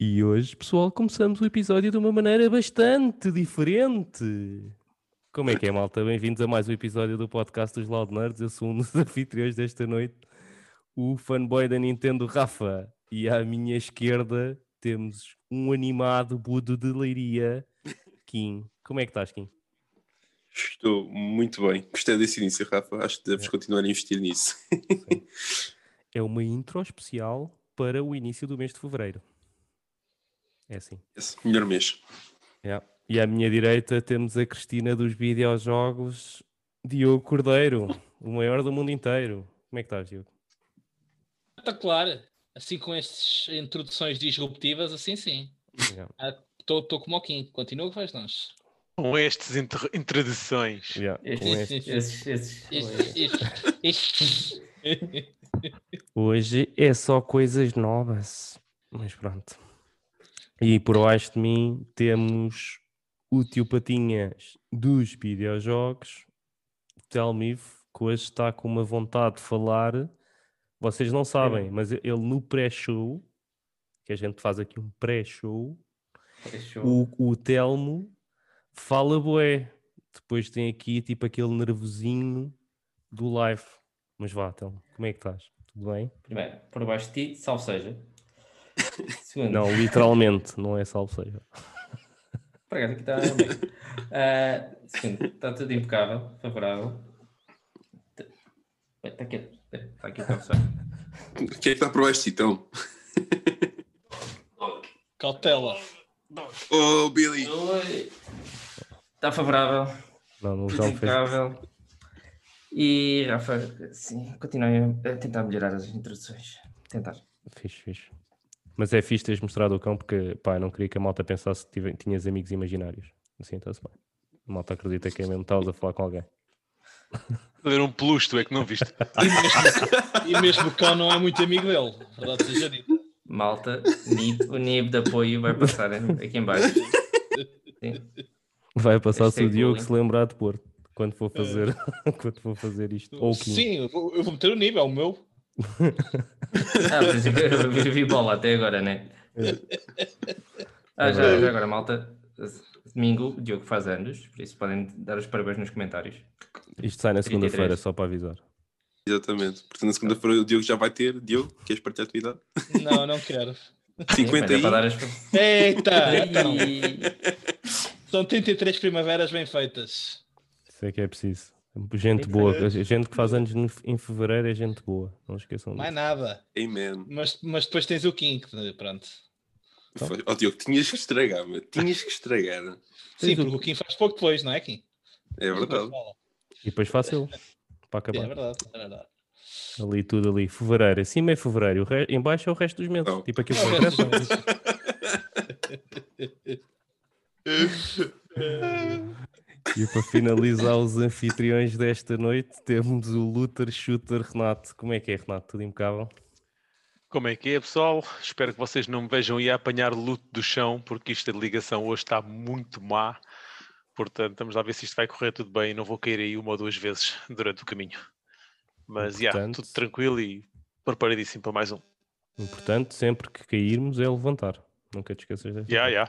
E hoje, pessoal, começamos o episódio de uma maneira bastante diferente. Como é que é, malta? Bem-vindos a mais um episódio do podcast dos Loud Nerds. Eu sou um dos anfitriões desta noite, o fanboy da Nintendo, Rafa. E à minha esquerda temos um animado Budo de Leiria, Kim. Como é que estás, Kim? Estou muito bem. Gostei desse início, Rafa. Acho que deves continuar a investir nisso. É uma intro especial para o início do mês de fevereiro. É assim. Esse, melhor mês. Yeah. E à minha direita temos a Cristina dos videojogos, Diogo Cordeiro, o maior do mundo inteiro. Como é que estás, Diogo? Espetacular. Assim com estas introduções disruptivas, assim sim. Estou Yeah. como o Kim. Continua que vais longe. Com estas intro- introduções. Yeah, com Estes, este. esses, esses, Isto- isto- isto- Hoje é só coisas novas. Mas pronto. E por baixo de mim temos o tio Patinhas dos videojogos, o Telmiv, que hoje está com uma vontade de falar. Vocês não sabem, mas ele no pré-show, que a gente faz aqui um pré-show, fechou. o, o Telmo fala bué. Depois tem aqui tipo aquele nervosinho do live. Mas vá, Telmo, como é que estás? Tudo bem? Primeiro, por baixo de ti, salve seja. Segundo, Não, literalmente, não é salvo seja. por acaso aqui está bem. Ah, segundo, está tudo impecável, favorável. Está aqui, está aqui o professor. Quem é que está por baixo de ti, então? Cautela. Oh, Billy! Oi. Está favorável, Não, não impecável. E Rafa, sim, continuem a tentar melhorar as introduções. Tentar. Fixe, fixe. Mas é fixe teres mostrado o cão porque, pá, eu não queria que a malta pensasse que tinhas amigos imaginários. Assim está-se bem. A malta acredita que é mesmo estavas a falar com alguém. A ver um peluche, tu é que não viste. E mesmo, e mesmo o cão não é muito amigo dele. Verdade seja dita. Malta, o NIB de apoio vai passar aqui em baixo. Sim. Vai passar se o Diogo bullying. se lembrar de pôr quando for fazer, quando for fazer isto. Ou. Sim, eu vou, eu vou meter o nível, é o meu. Ah, isso que eu vi, vi bola até agora, né? Ah, já, já agora, malta. Domingo, o Diogo faz anos, por isso podem dar os parabéns nos comentários. Isto sai na 33. segunda-feira, só para avisar. Exatamente. Portanto, na segunda-feira o Diogo já vai ter. Diogo, queres partilhar a tua idade? Não, não quero. Sim, 50 mas é aí. para dar as... Eita! Então, Ai, são 33 primaveras bem feitas. Isso é que é preciso. Gente boa. Gente que faz anos no- em fevereiro é gente boa. Não esqueçam Mais disso. nada. Amen. Mas, mas depois tens o King, pronto. Foi- Oh, Diogo, tinhas que estragar, meu. Tinhas que estragar. Sim, porque o Kim faz pouco depois, não é, Kim? É verdade. E depois eu. Para Sim, acabar. é verdade, é verdade. Ali tudo ali. Fevereiro. Acima é fevereiro. Re... Em baixo é o resto dos meses. Não. Tipo aquilo É o. E para finalizar os anfitriões desta noite, temos o Luther Shooter Renato. Como é que é, Renato? Tudo impecável? Como é que é, pessoal? Espero que vocês não me vejam ir a apanhar luto do chão, porque isto de ligação hoje está muito má. Portanto, vamos lá ver se isto vai correr tudo bem não vou cair aí uma ou duas vezes durante o caminho. Mas, já, Portanto- tudo tranquilo e preparadíssimo para mais um. Importante, sempre que cairmos, é levantar. Nunca te esqueças desta. Já, já.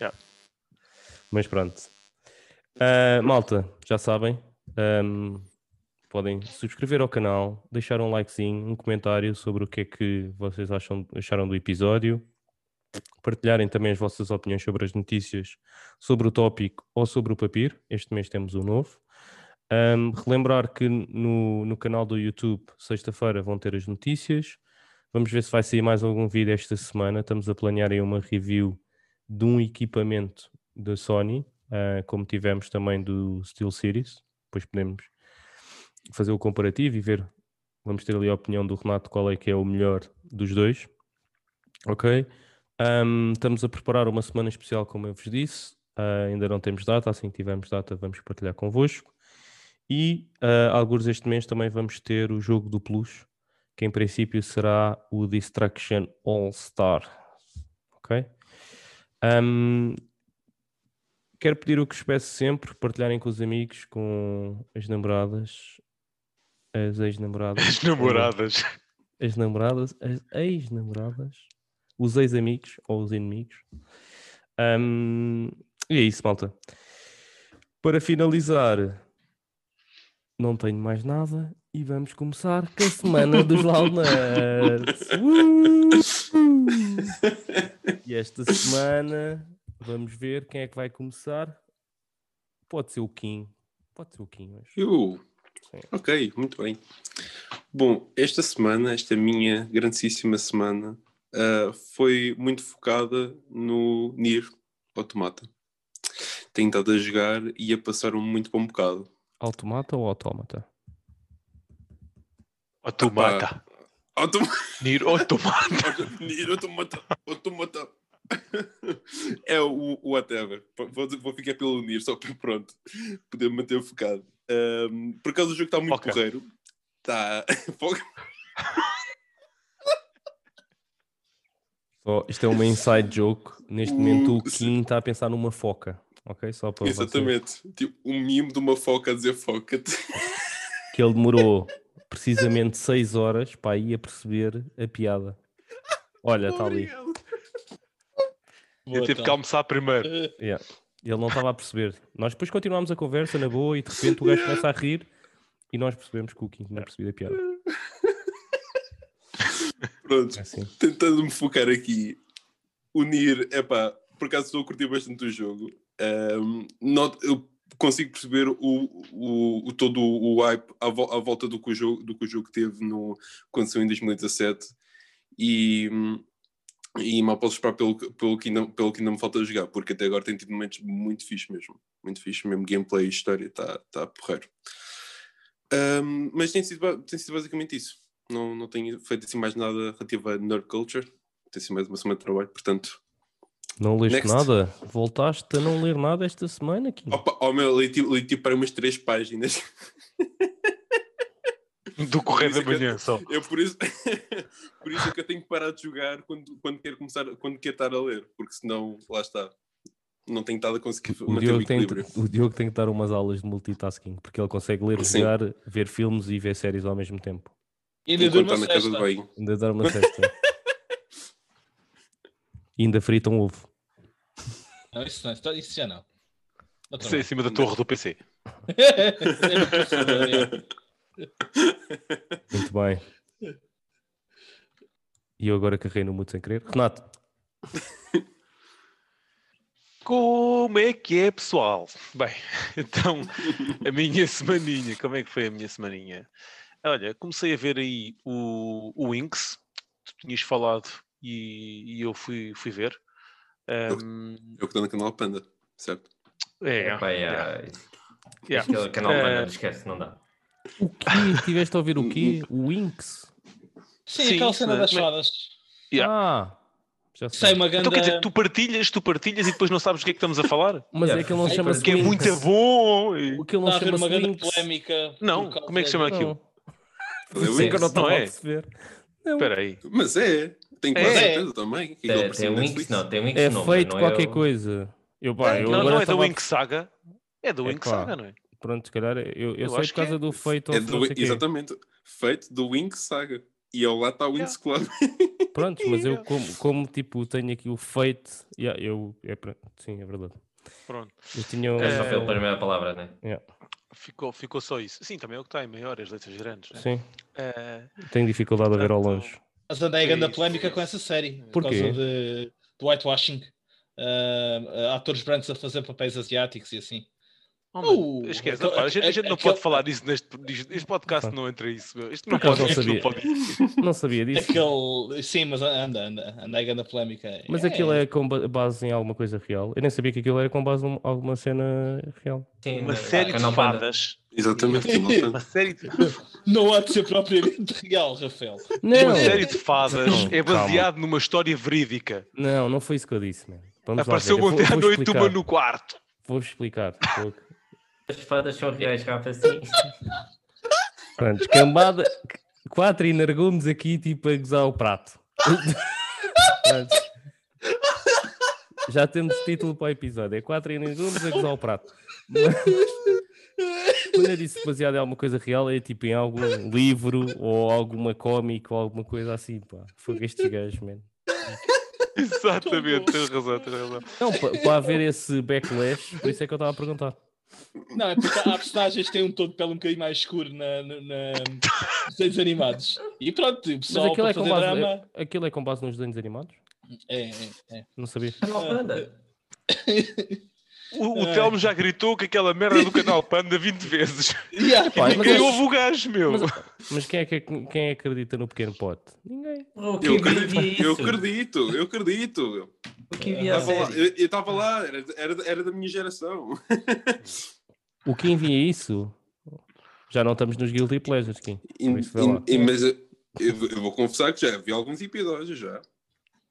É. Mas pronto. Ah, malta, já sabem. ahm, podem subscrever ao canal, deixar um likezinho, um comentário sobre o que é que vocês acham, acharam do episódio. Partilharem também as vossas opiniões sobre as notícias, sobre o tópico ou sobre o papiro. Este mês temos um novo. Ahm, relembrar que no, no canal do YouTube, sexta-feira, vão ter as notícias. Vamos ver se vai sair mais algum vídeo esta semana. Estamos a planear aí uma review de um equipamento da Sony, ah, como tivemos também do SteelSeries. Depois podemos fazer o comparativo e ver. Vamos ter ali a opinião do Renato qual é que é o melhor dos dois. Ok? Ahm, estamos a preparar uma semana especial, como eu vos disse. Ah, ainda não temos data, assim que tivermos data, vamos partilhar convosco. E uh, alguns este mês também vamos ter o jogo do Plus, que em princípio será o Distraction All Star. Ok? Um, quero pedir o que vos peço sempre: partilharem com os amigos, com as namoradas, as ex-namoradas. As namoradas. As namoradas, as ex-namoradas, os ex-amigos ou os inimigos. Ahm, e é isso, malta. Para finalizar, não tenho mais nada e vamos começar com a semana dos Launerds. Uh! E esta semana vamos ver quem é que vai começar. Pode ser o Kim. Pode ser o Kim hoje. Eu. Sim. Ok, muito bem. Bom, esta semana, esta minha grandíssima semana, ah, foi muito focada no Nier Automata. Tenho estado a jogar e a passar um muito bom bocado. Automata ou? Automata. Autom Nir automata. Nier Automata. Automata. É o, o whatever. Vou, vou ficar pelo Nier, só para pronto, poder me manter focado. Ahm, por causa do jogo está muito Ok. porreiro. Está. Só, isto é uma inside joke. Neste O- momento o Kim está a pensar numa foca. Ok? Só para. Exatamente. Tipo, um mimo de uma foca a dizer foca. Que ele demorou precisamente 6 horas para ir a perceber a piada. Olha, está ali. Obrigado. Eu Boa, tive que então. almoçar primeiro. Yeah. Ele não estava a perceber. Nós depois continuámos a conversa na boa e de repente o gajo começa a rir e nós percebemos que o Kim tinha percebido a piada. Pronto, É assim. tentando me focar aqui. Unir, é pá, por acaso estou a curtir bastante o jogo. Ahm, not- eu consigo perceber o, o, o- todo o hype à, vo- à volta do que, o jogo, do que o jogo teve no, quando saiu em 2017 e, e mal posso esperar pelo, que- pelo, que ainda, pelo que ainda me falta jogar, porque até agora tem tido momentos muito fixe mesmo. Muito fixe mesmo, gameplay e história, está tá porreiro. Ahm, mas tem sido, tem sido basicamente isso. Não, não tenho feito assim mais nada relativo a nerd culture. Tem sido mais uma semana de trabalho, portanto. Não leste Next. nada? Voltaste a não ler nada esta semana, Kim? Opa, oh meu, li tipo, li tipo para umas três páginas. Do correio Por da é manhã só. Eu por isso, por isso é que eu tenho que parar de jogar quando, quando quero começar, quando quero estar a ler, porque senão, lá está. Não tenho estado a conseguir O manter o Diogo, tem, equilíbrio. o Diogo tem que dar umas aulas de multitasking, porque ele consegue ler, Sim. jogar, ver filmes e ver séries ao mesmo tempo. E ainda de sexta. banho. Ainda dar uma cesta. e ainda frita um ovo. Não, isso, não, isso já não. Isso é em cima da torre do PC. É é. Muito bem. E eu agora carrei no mudo sem querer. Renato, Como é que é, pessoal? Bem, então, a minha semaninha, como é que foi a minha semaninha? Olha, comecei a ver aí o, o Inks, tu tinhas falado e, e eu fui, fui ver. Ahm, Eu que estou no canal Panda, certo? é, Epá, yeah, yeah. yeah. Aquele canal Eh, Banner, esquece, não dá. O quê? Tiveste a ouvir o quê? O Winx? Sim, Sim, aquela cena mas- das mas- fadas. Yeah. Ah, já sei. Sai uma grande. Então quer dizer, tu partilhas, tu partilhas e depois não sabes o que é que estamos a falar? Mas Yeah. é que ele não Sim, chama-se Que é Winx. muito bom! e- O que ele não Está a haver uma chama-se grande Winx. polémica. Não, por causa como é que se chama aquilo? Por isso é que eu não estava a é? perceber. Não. Espera aí. Mas é, tenho quase É. certeza também. que aquilo Tem, apareceu tem no Winx, Netflix. não, tem Winx É não, feito não qualquer o- coisa. Eu, pá, eu não, agora não é da estava a- Wink Saga. É da É Wink. Saga, não é? Pronto, se calhar eu, eu, Eu sei acho por que causa é. do feito É ou do, exatamente. Feito do Winx Saga. E ao lado está o Winx Club. Pronto, mas eu como, como, tipo tenho aqui o feito, yeah, eu é, sim, é verdade. Pronto. Eu tinha um, É só Eh, pela primeira palavra, né? yeah, Ficou, ficou só isso. Sim, também é o que está em maior, as letras grandes. Né? sim, Eh, tenho dificuldade a ver ao Portanto, longe. Mas andei a grande Isso, polémica com essa série. Por Por causa de, de whitewashing. Ah, atores brancos a fazer papéis asiáticos e assim. Oh, Uh, esquece, aquele- opá, a gente, a gente não pode falar disso neste. Este podcast não entra isso. Isto não pode, não isto não sabia. pode. Não sabia disso. Aquele. Sim, mas anda, anda, anda a grande polémica. Mas aquilo é com ba- base em alguma coisa real. Eu nem sabia que aquilo era com base em alguma cena real. Sim, Uma série de canal Panda. fadas. Exatamente. Uma série de, Não há de ser propriamente real, Rafael. Não, uma série de fadas Não, é calma. baseado numa história verídica. não, não foi isso que eu disse, Apareceu ontem à noite uma no quarto. Vou-vos explicar. Vou- As fadas são reais, Rafa, assim. Pronto, cambada, quatro energúmenos aqui, tipo, a gozar o prato. Pronto. já temos título para o episódio. É 4 inimigos a gozar o prato. Mas, quando eu disse baseado em alguma coisa real, é tipo em algum livro ou alguma cómica ou alguma coisa assim, pá. Foi estes gajos, man. Exatamente, tens razão, tens razão. Não, pa- para haver esse backlash, por isso é que eu estava a perguntar. Não, é porque há personagens que têm um tom de pele um bocadinho mais escuro na, na, na- nos desenhos animados. E pronto, o Mas pessoal aquilo para é, com fazer base, drama. é- aquilo é com base nos desenhos animados? É, é, é. Não sabia. Canal Panda. O, o Ai. Telmo já gritou que aquela merda do canal Panda 20 vezes. Yeah. Pá, Ninguém é- ouve o gajo, meu. Mas, mas quem, é que, quem acredita no pequeno pote? Ninguém. Oh, Eu acredito, eu acredito, eu acredito. Quem via a Tava lá- série? eu estava lá, era, era, era da minha geração. O que envia isso? Já não estamos nos Guilty Pleasures, Kim. Mas eu, eu vou confessar que já vi alguns episódios já.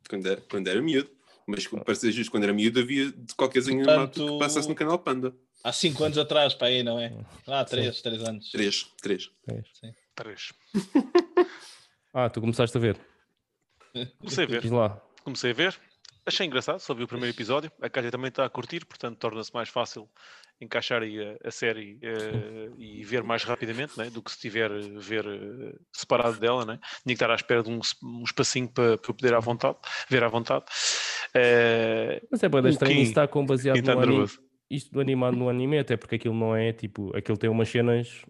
Quando era, quando era miúdo. Mas para ser justo, quando era miúdo havia de qualquer desenho animado Portanto- que passasse no canal Panda. Há 5 anos atrás, para aí, não é? Ah, 3, 3 anos. Três, três. Três. Ah, tu começaste a ver. Comecei a ver. Diz lá. Comecei a ver. Achei engraçado, só vi o primeiro episódio. A Cátia também está a curtir, portanto torna-se mais fácil encaixar aí a, a série eh, e ver mais rapidamente né, do que se tiver a ver eh, separado dela. Né? Tinha que estar à espera de um, um espacinho para, para eu poder à vontade, ver à vontade. Mas é boa O estranho Kim- isso está com baseado está no anime. Isto do animado no anime, até porque aquilo não é tipo. Aquilo tem umas cenas.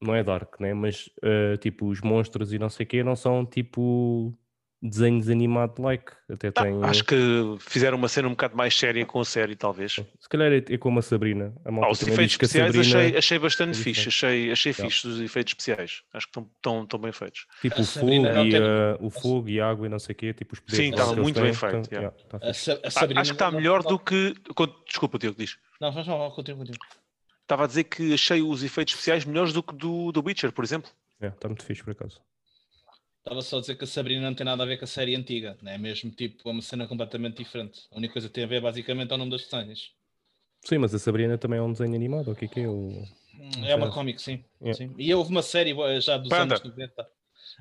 Não é dark, né? Mas eh, tipo, os monstros e não sei o quê não são tipo desenhos animado-like. Até tá, tem. acho que fizeram uma cena um bocado mais séria com a série, talvez. Se calhar é, é como a Sabrina. A malta Ah, os efeitos a especiais Sabrina, achei, achei bastante é fixe, achei, achei Yeah. fixe os efeitos especiais. Acho que estão, estão, estão bem feitos. Tipo A o fogo, Sabrina não e, eh, o fogo e água e não sei o quê, tipo os poderes Sim, lá estava muito bem feito, portanto, yeah. yeah, tá A. Sa- a Ah, Sabrina acho que está não- melhor não- do que. Desculpa, Tiago, diz. Não, mal, continua, continua. Estava a dizer que achei os efeitos especiais melhores do que do, do Witcher, por exemplo. Yeah, Está muito fixe por acaso. Estava só a dizer que a Sabrina não tem nada a ver com a série antiga, não é mesmo tipo é uma cena completamente diferente. A única coisa que tem a ver basicamente é o nome das personagens. Sim, mas a Sabrina também é um desenho animado, o que é que é? O... É uma cómic, sim, Yeah. sim. E houve uma série eh, já dos Panda. anos 90.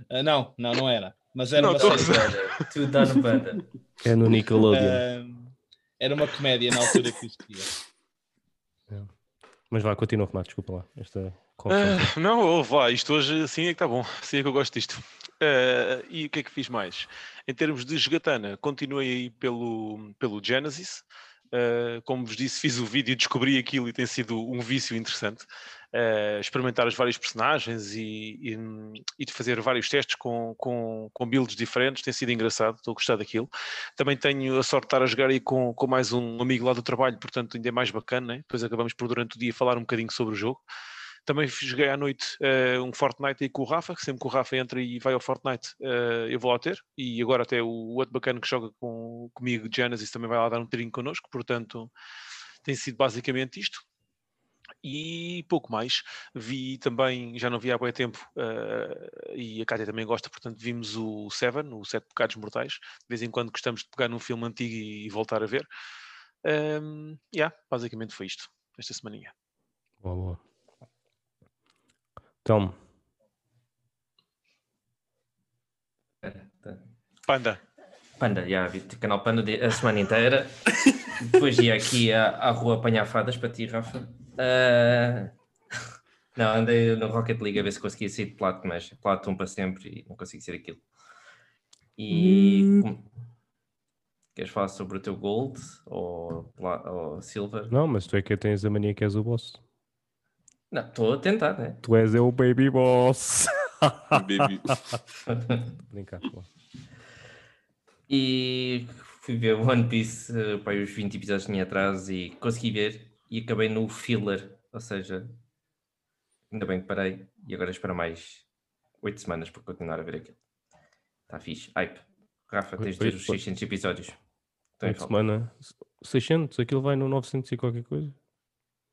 Ah, não, não, não era. Mas era Não, uma tô série. Tu dá no Panda. É no Nickelodeon. ah, era uma comédia na altura que existia. Mas vá, continua, Renato, desculpa lá. Esta. Ah, não, ouve lá, isto hoje sim é que está bom. Sim é que eu gosto disto. Ah, e o que é que fiz mais? Em termos de jogatana, continuei pelo, pelo Genesis. Ah, como vos disse, fiz o vídeo, descobri aquilo e tem sido um vício interessante. Ah, experimentar os vários personagens e, e, e de fazer vários testes com, com, com builds diferentes tem sido engraçado, estou a gostar daquilo. Também tenho a sorte de estar a jogar aí com, com mais um amigo lá do trabalho, portanto ainda é mais bacana, né? depois acabamos por durante o dia falar um bocadinho sobre o jogo. Também joguei à noite eh, um Fortnite aí com o Rafa, que sempre que o Rafa entra e vai ao Fortnite, eh, eu vou lá ter. E agora até o outro bacana que joga com, comigo, Genesis, também vai lá dar um tirinho connosco. Portanto, tem sido basicamente isto. E pouco mais. Vi também, já não vi há bem tempo, eh, e a Cátia também gosta, portanto, vimos o Seven, o Sete Pecados Mortais. De vez em quando gostamos de pegar num filme antigo e, e voltar a ver. Um, yeah, basicamente foi isto, esta semaninha. Boa, boa. Então, Panda. Panda, já vi o canal Panda a semana inteira. Depois ia aqui à, à rua apanhar fadas para ti, Rafa. Ah, Não, andei no Rocket League a ver se conseguia sair de Plato, mas Plato um para sempre e não consigo ser aquilo. E com- queres falar sobre o teu Gold ou, ou Silver? não, mas tu é que tens a mania que és o boss. Não, estou a tentar, né? Tu és o baby boss. Baby. Brincar. boa. E fui ver One Piece eh, para uns 20 episódios que tinha atrás e consegui ver e acabei no filler, ou seja, ainda bem que parei e agora espero mais 8 semanas para continuar a ver aquilo. Está fixe. Hype. Rafa, tens de ver os Oito- 600 episódios. Estão em Uma falta. semana. 600, aquilo vai no 900 e qualquer coisa.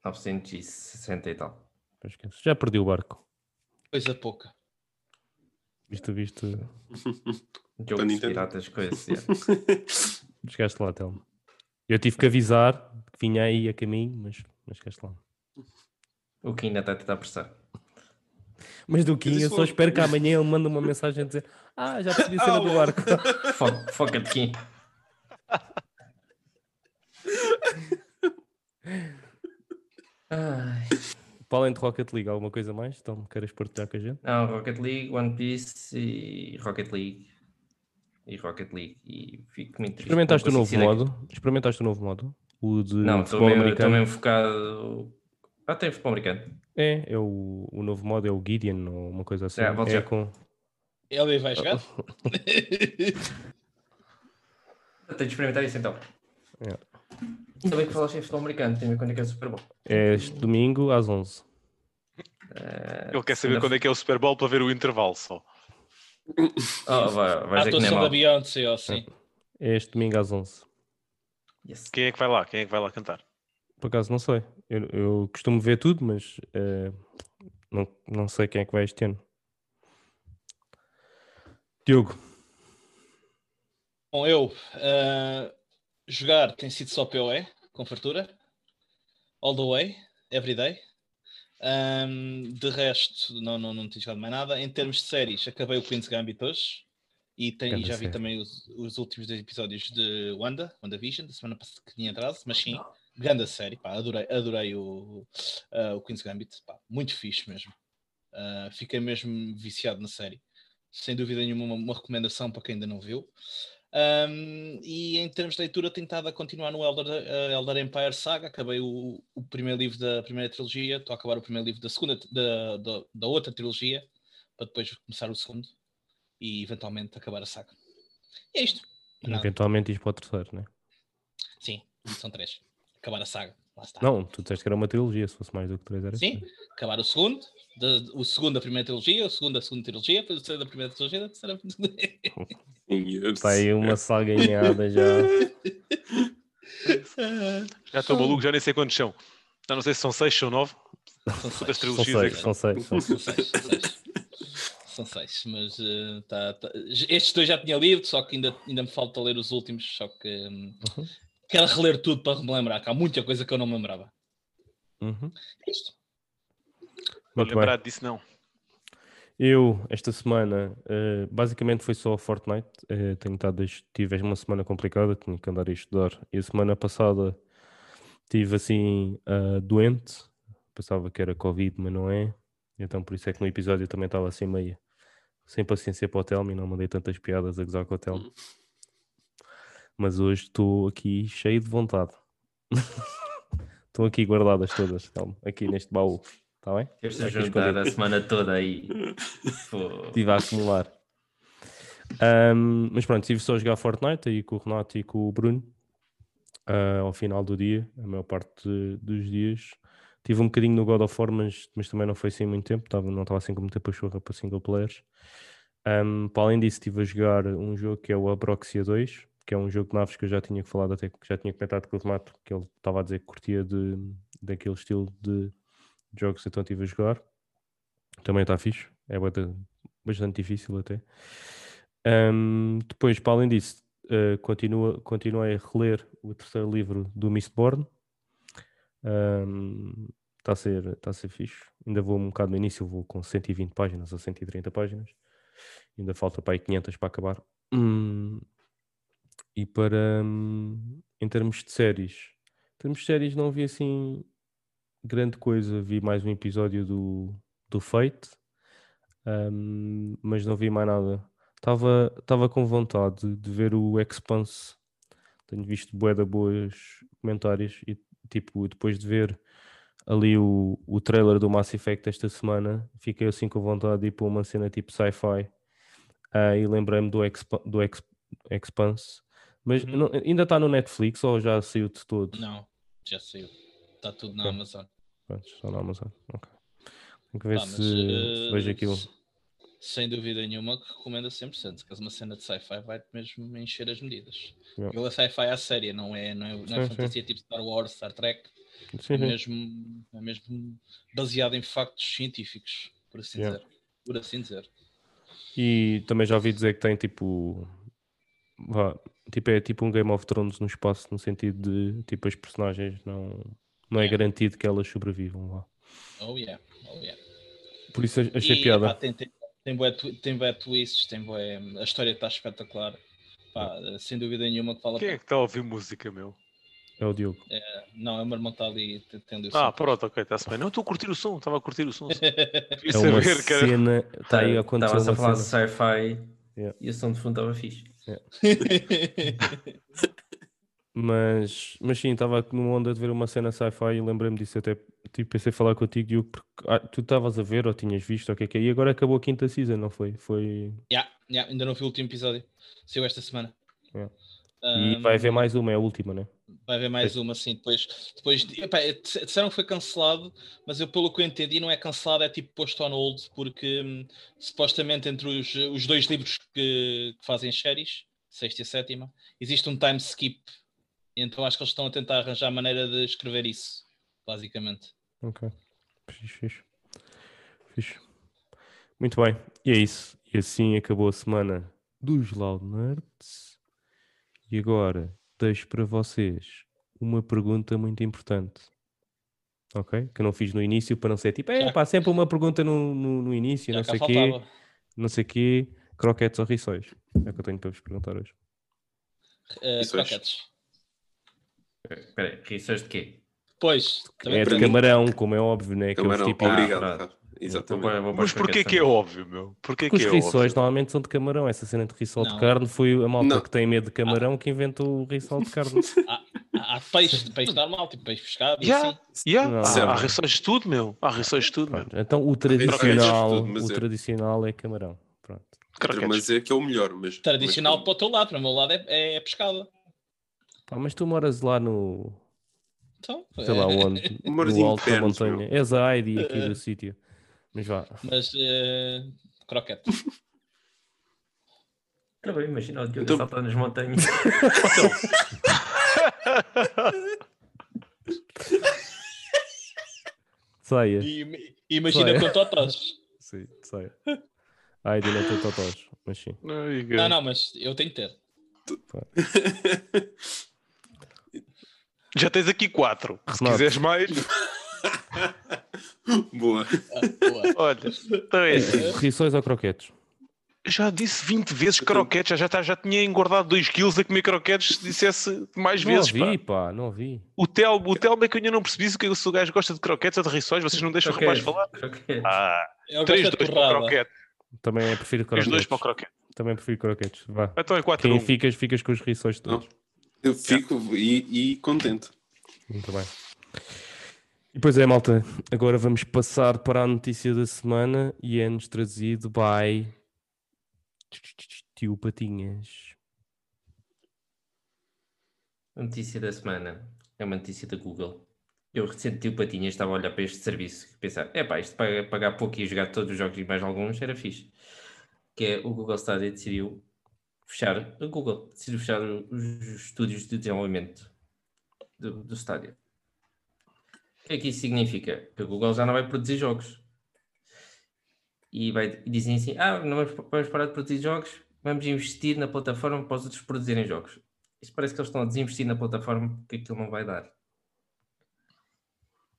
960 e tal. Já perdi o barco. Coisa pouca. Visto, visto. Quando Nintendo. as coisas. Chegaste lá, Telmo. Eu tive que avisar que vinha aí a caminho, mas, mas chegaste lá. O Kim ainda está a tentar pressar. Mas do Kim, eu só espero que amanhã ele mande uma mensagem a dizer: Ah, já percebi a cena do barco. Foca-te, Kim. Ai. Para além de Rocket League, alguma coisa mais? Então, queres partilhar com a gente? Não, Rocket League, One Piece e Rocket League. E Rocket League. E fico muito. Experimentaste o novo modo? Experimentaste o novo modo? O de. Não, estou futebol mesmo, americano? mesmo focado. Ah, tem futebol americano. É, é o, o novo modo é o Gideon ou uma coisa assim. É, é já. com... Ele vai jogar? Tenho de experimentar isso então. É. Ainda bem que falaste em futebol americano, tem a ver quando é que é o Super Bowl. É este domingo às 11. Ele quer saber segunda- quando é que é o Super Bowl para ver o intervalo só. Oh, vai, A vai nem é atuação da. Beyoncé, ou assim. É este domingo às 11. Yes. Quem é que vai lá? Quem é que vai lá cantar? Por acaso não sei. Eu, eu costumo ver tudo, mas eh, não, não sei quem é que vai este ano. Diogo, Bom, eu ah, jogar tem sido só PoE, com fartura. All the way, every day. Ahm, de resto, não, não, não tenho jogado mais nada. Em termos de séries, acabei o Queen's Gambit hoje. E, tem, e já vi série. também os, os últimos dois episódios de Wanda, WandaVision, da semana passada que tinha atraso, mas sim, grande série, pá, adorei, adorei o, ah, o Queen's Gambit, pá, muito fixe mesmo. Ah, fiquei mesmo viciado na série. Sem dúvida nenhuma, uma, uma recomendação para quem ainda não viu. Um, e em termos de leitura, tenho estado a continuar no Elder, uh, Elder Empire Saga. Acabei o, o primeiro livro da primeira trilogia, estou a acabar o primeiro livro da segunda da, da, da outra trilogia, para depois começar o segundo e eventualmente acabar a saga. E é isto. Eventualmente isto para o terceiro, né? Sim, são três. Acabar a saga. Lá está. Não, tu disseste que era uma trilogia, se fosse mais do que três era Sim, três. acabar o segundo, da- o segundo da primeira trilogia, o segundo da segunda trilogia, depois o terceiro da primeira trilogia, da terceira da. Está aí uma salganhada já. Já estou maluco, já nem sei quantos são. Já não sei se são seis, são nove. São seis. São é seis, são? são seis. São seis. São seis, são seis. São seis, mas eh, tá, tá- estes dois já tinha lido, só que ainda, ainda me falta ler os últimos, só que hum, Uhum. Quero reler tudo para me lembrar, que há muita coisa que eu não me lembrava. Uhum. É isto. Vou bem. lembrar disso não. Eu, esta semana, eh, basicamente foi só Fortnite. Eh, tenho estado, tive uma semana complicada, tinha que andar a estudar. E a semana passada tive assim, doente. Pensava que era Covid, mas não é. Então por isso é que no episódio eu também estava assim meio sem paciência para o Telmo e não mandei tantas piadas a gozar com o Telmo. Mas hoje estou aqui cheio de vontade. Estão aqui guardadas todas, Telmo, aqui neste baú. Está bem? Este a a semana toda aí. Estive a acumular. Ahm, mas pronto, estive só a jogar Fortnite aí com o Renato e com o Bruno ah, ao final do dia, a maior parte de- dos dias. Tive um bocadinho no God of War, mas, mas também não foi assim muito tempo, tava, não estava assim com muita pachorra para single players. Ahm, para além disso, estive a jogar um jogo que é o Abroxia 2, que é um jogo de naves que eu já tinha falado, até que já tinha comentado com o Renato, que ele estava a dizer que curtia de, daquele estilo de jogos, então estive a jogar. Também está fixe, é bastante, difícil até. Ahm, depois, para além disso, eh, continua, continuei a reler o terceiro livro do Mistborn. Está a, ser, tá a ser fixe. Ainda vou um bocado no início, vou com 120 páginas ou 130 páginas. Ainda falta para aí 500 para acabar. Hum, e para, hum, em termos de séries, em termos de séries não vi assim grande coisa. Vi mais um episódio do, do Fate, hum, mas não vi mais nada. Estava estava com vontade de ver o Expanse. Tenho visto bué boas comentários e tipo, depois de ver ali o, o trailer do Mass Effect esta semana, fiquei assim com vontade de ir para uma cena tipo sci-fi. Ah, e lembrei-me do, Expa do Ex Expanse. Mas Uhum. não- ainda está no Netflix ou já saiu de todo? Não, já saiu. Está tudo na. Amazon. Pronto, está na Amazon. Ok. Tenho que ver Pá, mas, se, se eh, vejo aquilo. Sem dúvida nenhuma que recomendo 100%. Se uma cena de sci-fi vai mesmo encher as medidas. Yeah. É sci-fi à séria, não é, não é, não é Sim, sim. fantasia tipo Star Wars, Star Trek. Sim, É sim. mesmo, é mesmo baseado em factos científicos, por assim Yeah. dizer. Por assim dizer. E também já ouvi dizer que tem tipo. Tipo é tipo um Game of Thrones no espaço, no sentido de tipo as personagens não, não é Yeah. garantido que elas sobrevivam lá. Oh yeah, oh yeah. Por isso achei E, piada. epá, tem, tem, tem, bué, tem bué twists, tem bué, a história está espetacular. Pá, sem dúvida nenhuma que vale a Quem é que está a ouvir música, meu? É o Diogo. Não, é o meu irmão que está ali tendo isso. Ah, pronto, ok, está-se bem. Não, estou a curtir o som, estava a curtir o som. É uma saber cena. Está aí a acontecer Estava-se a falar de sci-fi Yeah. e o som de fundo estava fixe. Mas, mas sim, estava numa onda de ver uma cena sci-fi e lembrei-me disso até. Tipo, pensei em falar contigo, Diogo, porque ah, tu estavas a ver ou tinhas visto, o que é que é, e agora acabou a quinta season, não foi? Foi. Yeah, yeah, ainda não vi o último episódio. Saiu esta semana. Yeah. E Um, vai haver mais uma, é a última, né? Vai haver mais uma, sim. Depois, depois de- epá, dis- disseram que foi cancelado, mas eu, pelo que eu entendi, não é cancelado, é tipo posto on hold, porque hum, supostamente entre os, os dois livros que, que fazem séries, sexta e sétima, existe um time skip. Então acho que eles estão a tentar arranjar maneira de escrever isso, basicamente. Ok. Fixe, fixe. Fixe. Muito bem. E é isso. E assim acabou a semana dos Loud Nerds. E agora deixo para vocês uma pergunta muito importante. Ok? Que eu não fiz no início para não ser tipo, é pá, sempre uma pergunta no, no, no início, Já não sei quê, não sei quê, croquetes ou rissóis. É o que eu tenho para vos perguntar hoje. Uh, croquetes. Espera aí, rissóis de quê? Pois, É de mim- camarão, como é óbvio, né? Aqueles Camarão, típicos- obrigado. Ah, Vou Exatamente. vou pôr Mas porquê que é óbvio, meu? Porquê Porque que os é rissóis óbvio? normalmente são de camarão. Essa cena de rissol de Não. carne foi a malta Não. que tem medo de camarão que inventou o rissol de carne. há, há peixe, peixe normal, tipo peixe pescado. Já, assim. Não. Há, há rissóis de tudo, meu. Há rissóis de tudo, meu. Então o tradicional, tudo, o é- tradicional é camarão. Pronto. Mas é que é o melhor. Mas, Tradicional mas- para o teu lado, para o meu lado é, é, é pescado. Pá, mas tu moras lá no, Então, sei lá é- onde, Moras no alto da montanha. És a Heidi aqui É. do sítio. Mas vá. Mas eh, croquete. Tá bem, imagina o Diogo Então- a saltar nas montanhas. Saia. E, imagina Vai. com totós. Sim, saia. A Heidi não tem totós, mas sim. Ai, Não, não, mas eu tenho que ter. Já tens aqui quatro. Se Renato. quiseres mais, Boa. Ah, boa. olha. Então é assim. Rissóis ou croquetes? Já disse 20 vezes croquetes, já, já, tá- já tinha engordado 2 quilos a comer croquetes se dissesse mais não vezes. ouvi, pá. pá, não ouvi. O Telmo, o Telmo é que eu ainda não percebi se o que se o gajo gosta de croquetes ou de rissóis, vocês não deixam o rapaz falar. Croquetes. Ah, Eu 3, gosto 2 de para o croquete. Também é prefiro 3, 2 croquetes. para o croquete. Também prefiro croquetes. Vá. Então é 4 Quem 1. ficas, ficas com os rissóis todos. Eu fico e, e contente. Muito bem. E pois é, malta, agora vamos passar para a notícia da semana e é-nos trazido by Tio Patinhas. A notícia da semana é uma notícia da Google. Eu recente o patinhas, estava a olhar para este serviço e pensar, é pá, isto para pagar pouco e jogar todos os jogos e mais alguns era fixe. Que é o Google Stadia decidiu fechar, a Google decidiu fechar os estúdios de desenvolvimento do, do Stadia. O que é que isso significa? Que a Google já não vai produzir jogos. E, vai, dizem assim, ah, não vamos, vamos parar de produzir jogos, vamos investir na plataforma para os outros produzirem jogos. Isto parece que eles estão a desinvestir na plataforma porque aquilo não vai dar.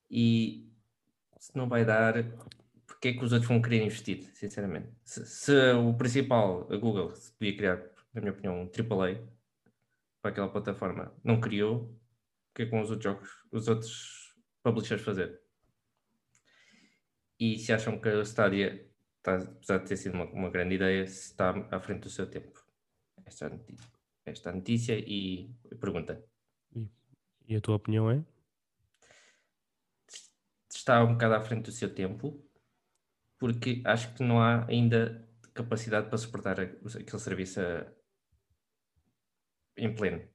E se não vai dar, porque é que os outros vão querer investir, sinceramente? Se, se o principal, a Google, se podia criar, na minha opinião, um AAA para aquela plataforma, não criou, o que é que vão os outros jogos, os outros publishers fazer? E se acham que a Stadia, está, apesar de ter sido uma, uma grande ideia, está à frente do seu tempo? Esta é a notícia, esta é notícia e pergunta. E a tua opinião é? está um bocado à frente do seu tempo, porque acho que não há ainda capacidade para suportar aquele serviço a- em pleno.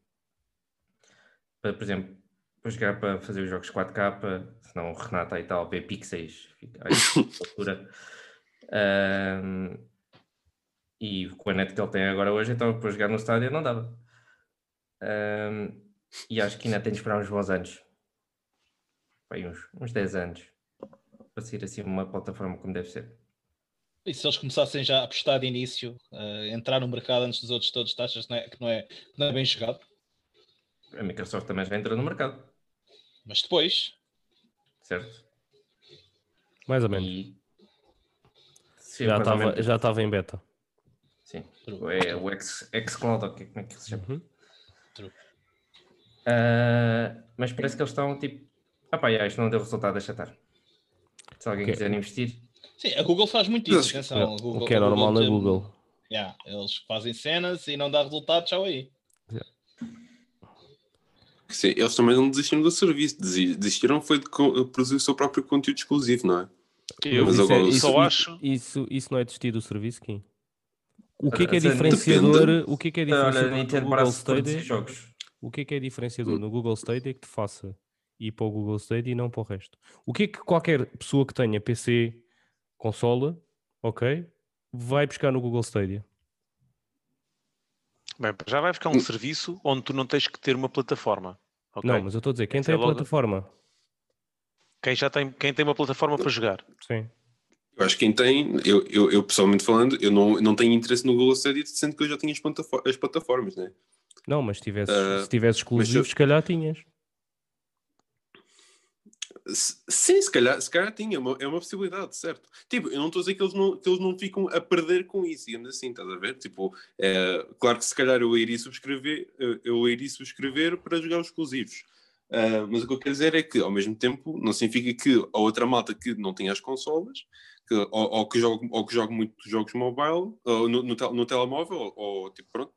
Por exemplo, para jogar para fazer os jogos 4K, senão o Renato aí tal, vê pixels, fica aí, altura. Ahm, e com a net que ele tem agora hoje, então para jogar no estádio não dava. Ahm, e acho que ainda tem de esperar uns bons anos Vai, uns, uns 10 anos para ser assim uma plataforma como deve ser. E se eles começassem já a apostar de início, a entrar no mercado antes dos outros todos, que não é, que não é, que não é bem chegado? A Microsoft também já entrou no mercado, Mas depois, certo? Mais ou menos. E Sim, Já estava menos. já estava em beta. Sim. É o X, Xcloud, ou que- como é que se chama? Uhum. Ah, mas parece que eles estão tipo. Ah pá, já, isto não deu resultado, deixa estar. Se alguém Ok. quiser investir. Sim, a Google faz muito isso, atenção. o que é normal na tem- Google. Yeah, eles fazem cenas e não dá resultado, tchau aí. Sim, eles também não desistiram do serviço, desi- desistiram foi de produzir o seu próprio conteúdo exclusivo, não é? Eu Mas Isso é- agora- isso- só acho. Isso, isso não é desistir do serviço, Kim? O que é que é Depende. diferenciador? O que é que é Olha, a diferenciador no Google Stadia? jogos. O que é que é diferenciador no Google Stadia que te faça ir para o Google Stadia e não para o resto? O que é que qualquer pessoa que tenha PC, consola, ok, vai buscar no Google Stadia? Bem, já vai ficar um serviço onde tu não tens que ter uma plataforma. ok? Não, mas eu estou a dizer, quem Essa tem é a logo- plataforma, Quem já tem, quem tem uma plataforma para jogar. sim. Eu acho que quem tem, eu, eu, eu pessoalmente falando, eu não, não tenho interesse no Google Stadia, sendo que eu já tinha as, platafor- as plataformas, né? Não, mas se tivesses, Ah, se tivesses exclusivo, eu- se calhar tinhas. Sim, se calhar, se calhar tinha, é uma, é uma possibilidade, certo? Tipo, eu não estou a dizer que eles não, que eles não ficam a perder com isso, digamos assim, estás a ver? Tipo, é, claro que se calhar eu iria subscrever, eu, iria subscrever para jogar os exclusivos. Ah, mas o que eu quero dizer é que, ao mesmo tempo, não significa que a outra malta que não tem as consolas, que, ou, ou que joga, ou que joga muitos jogos mobile, ou no, no, no telemóvel, ou, ou, tipo, pronto,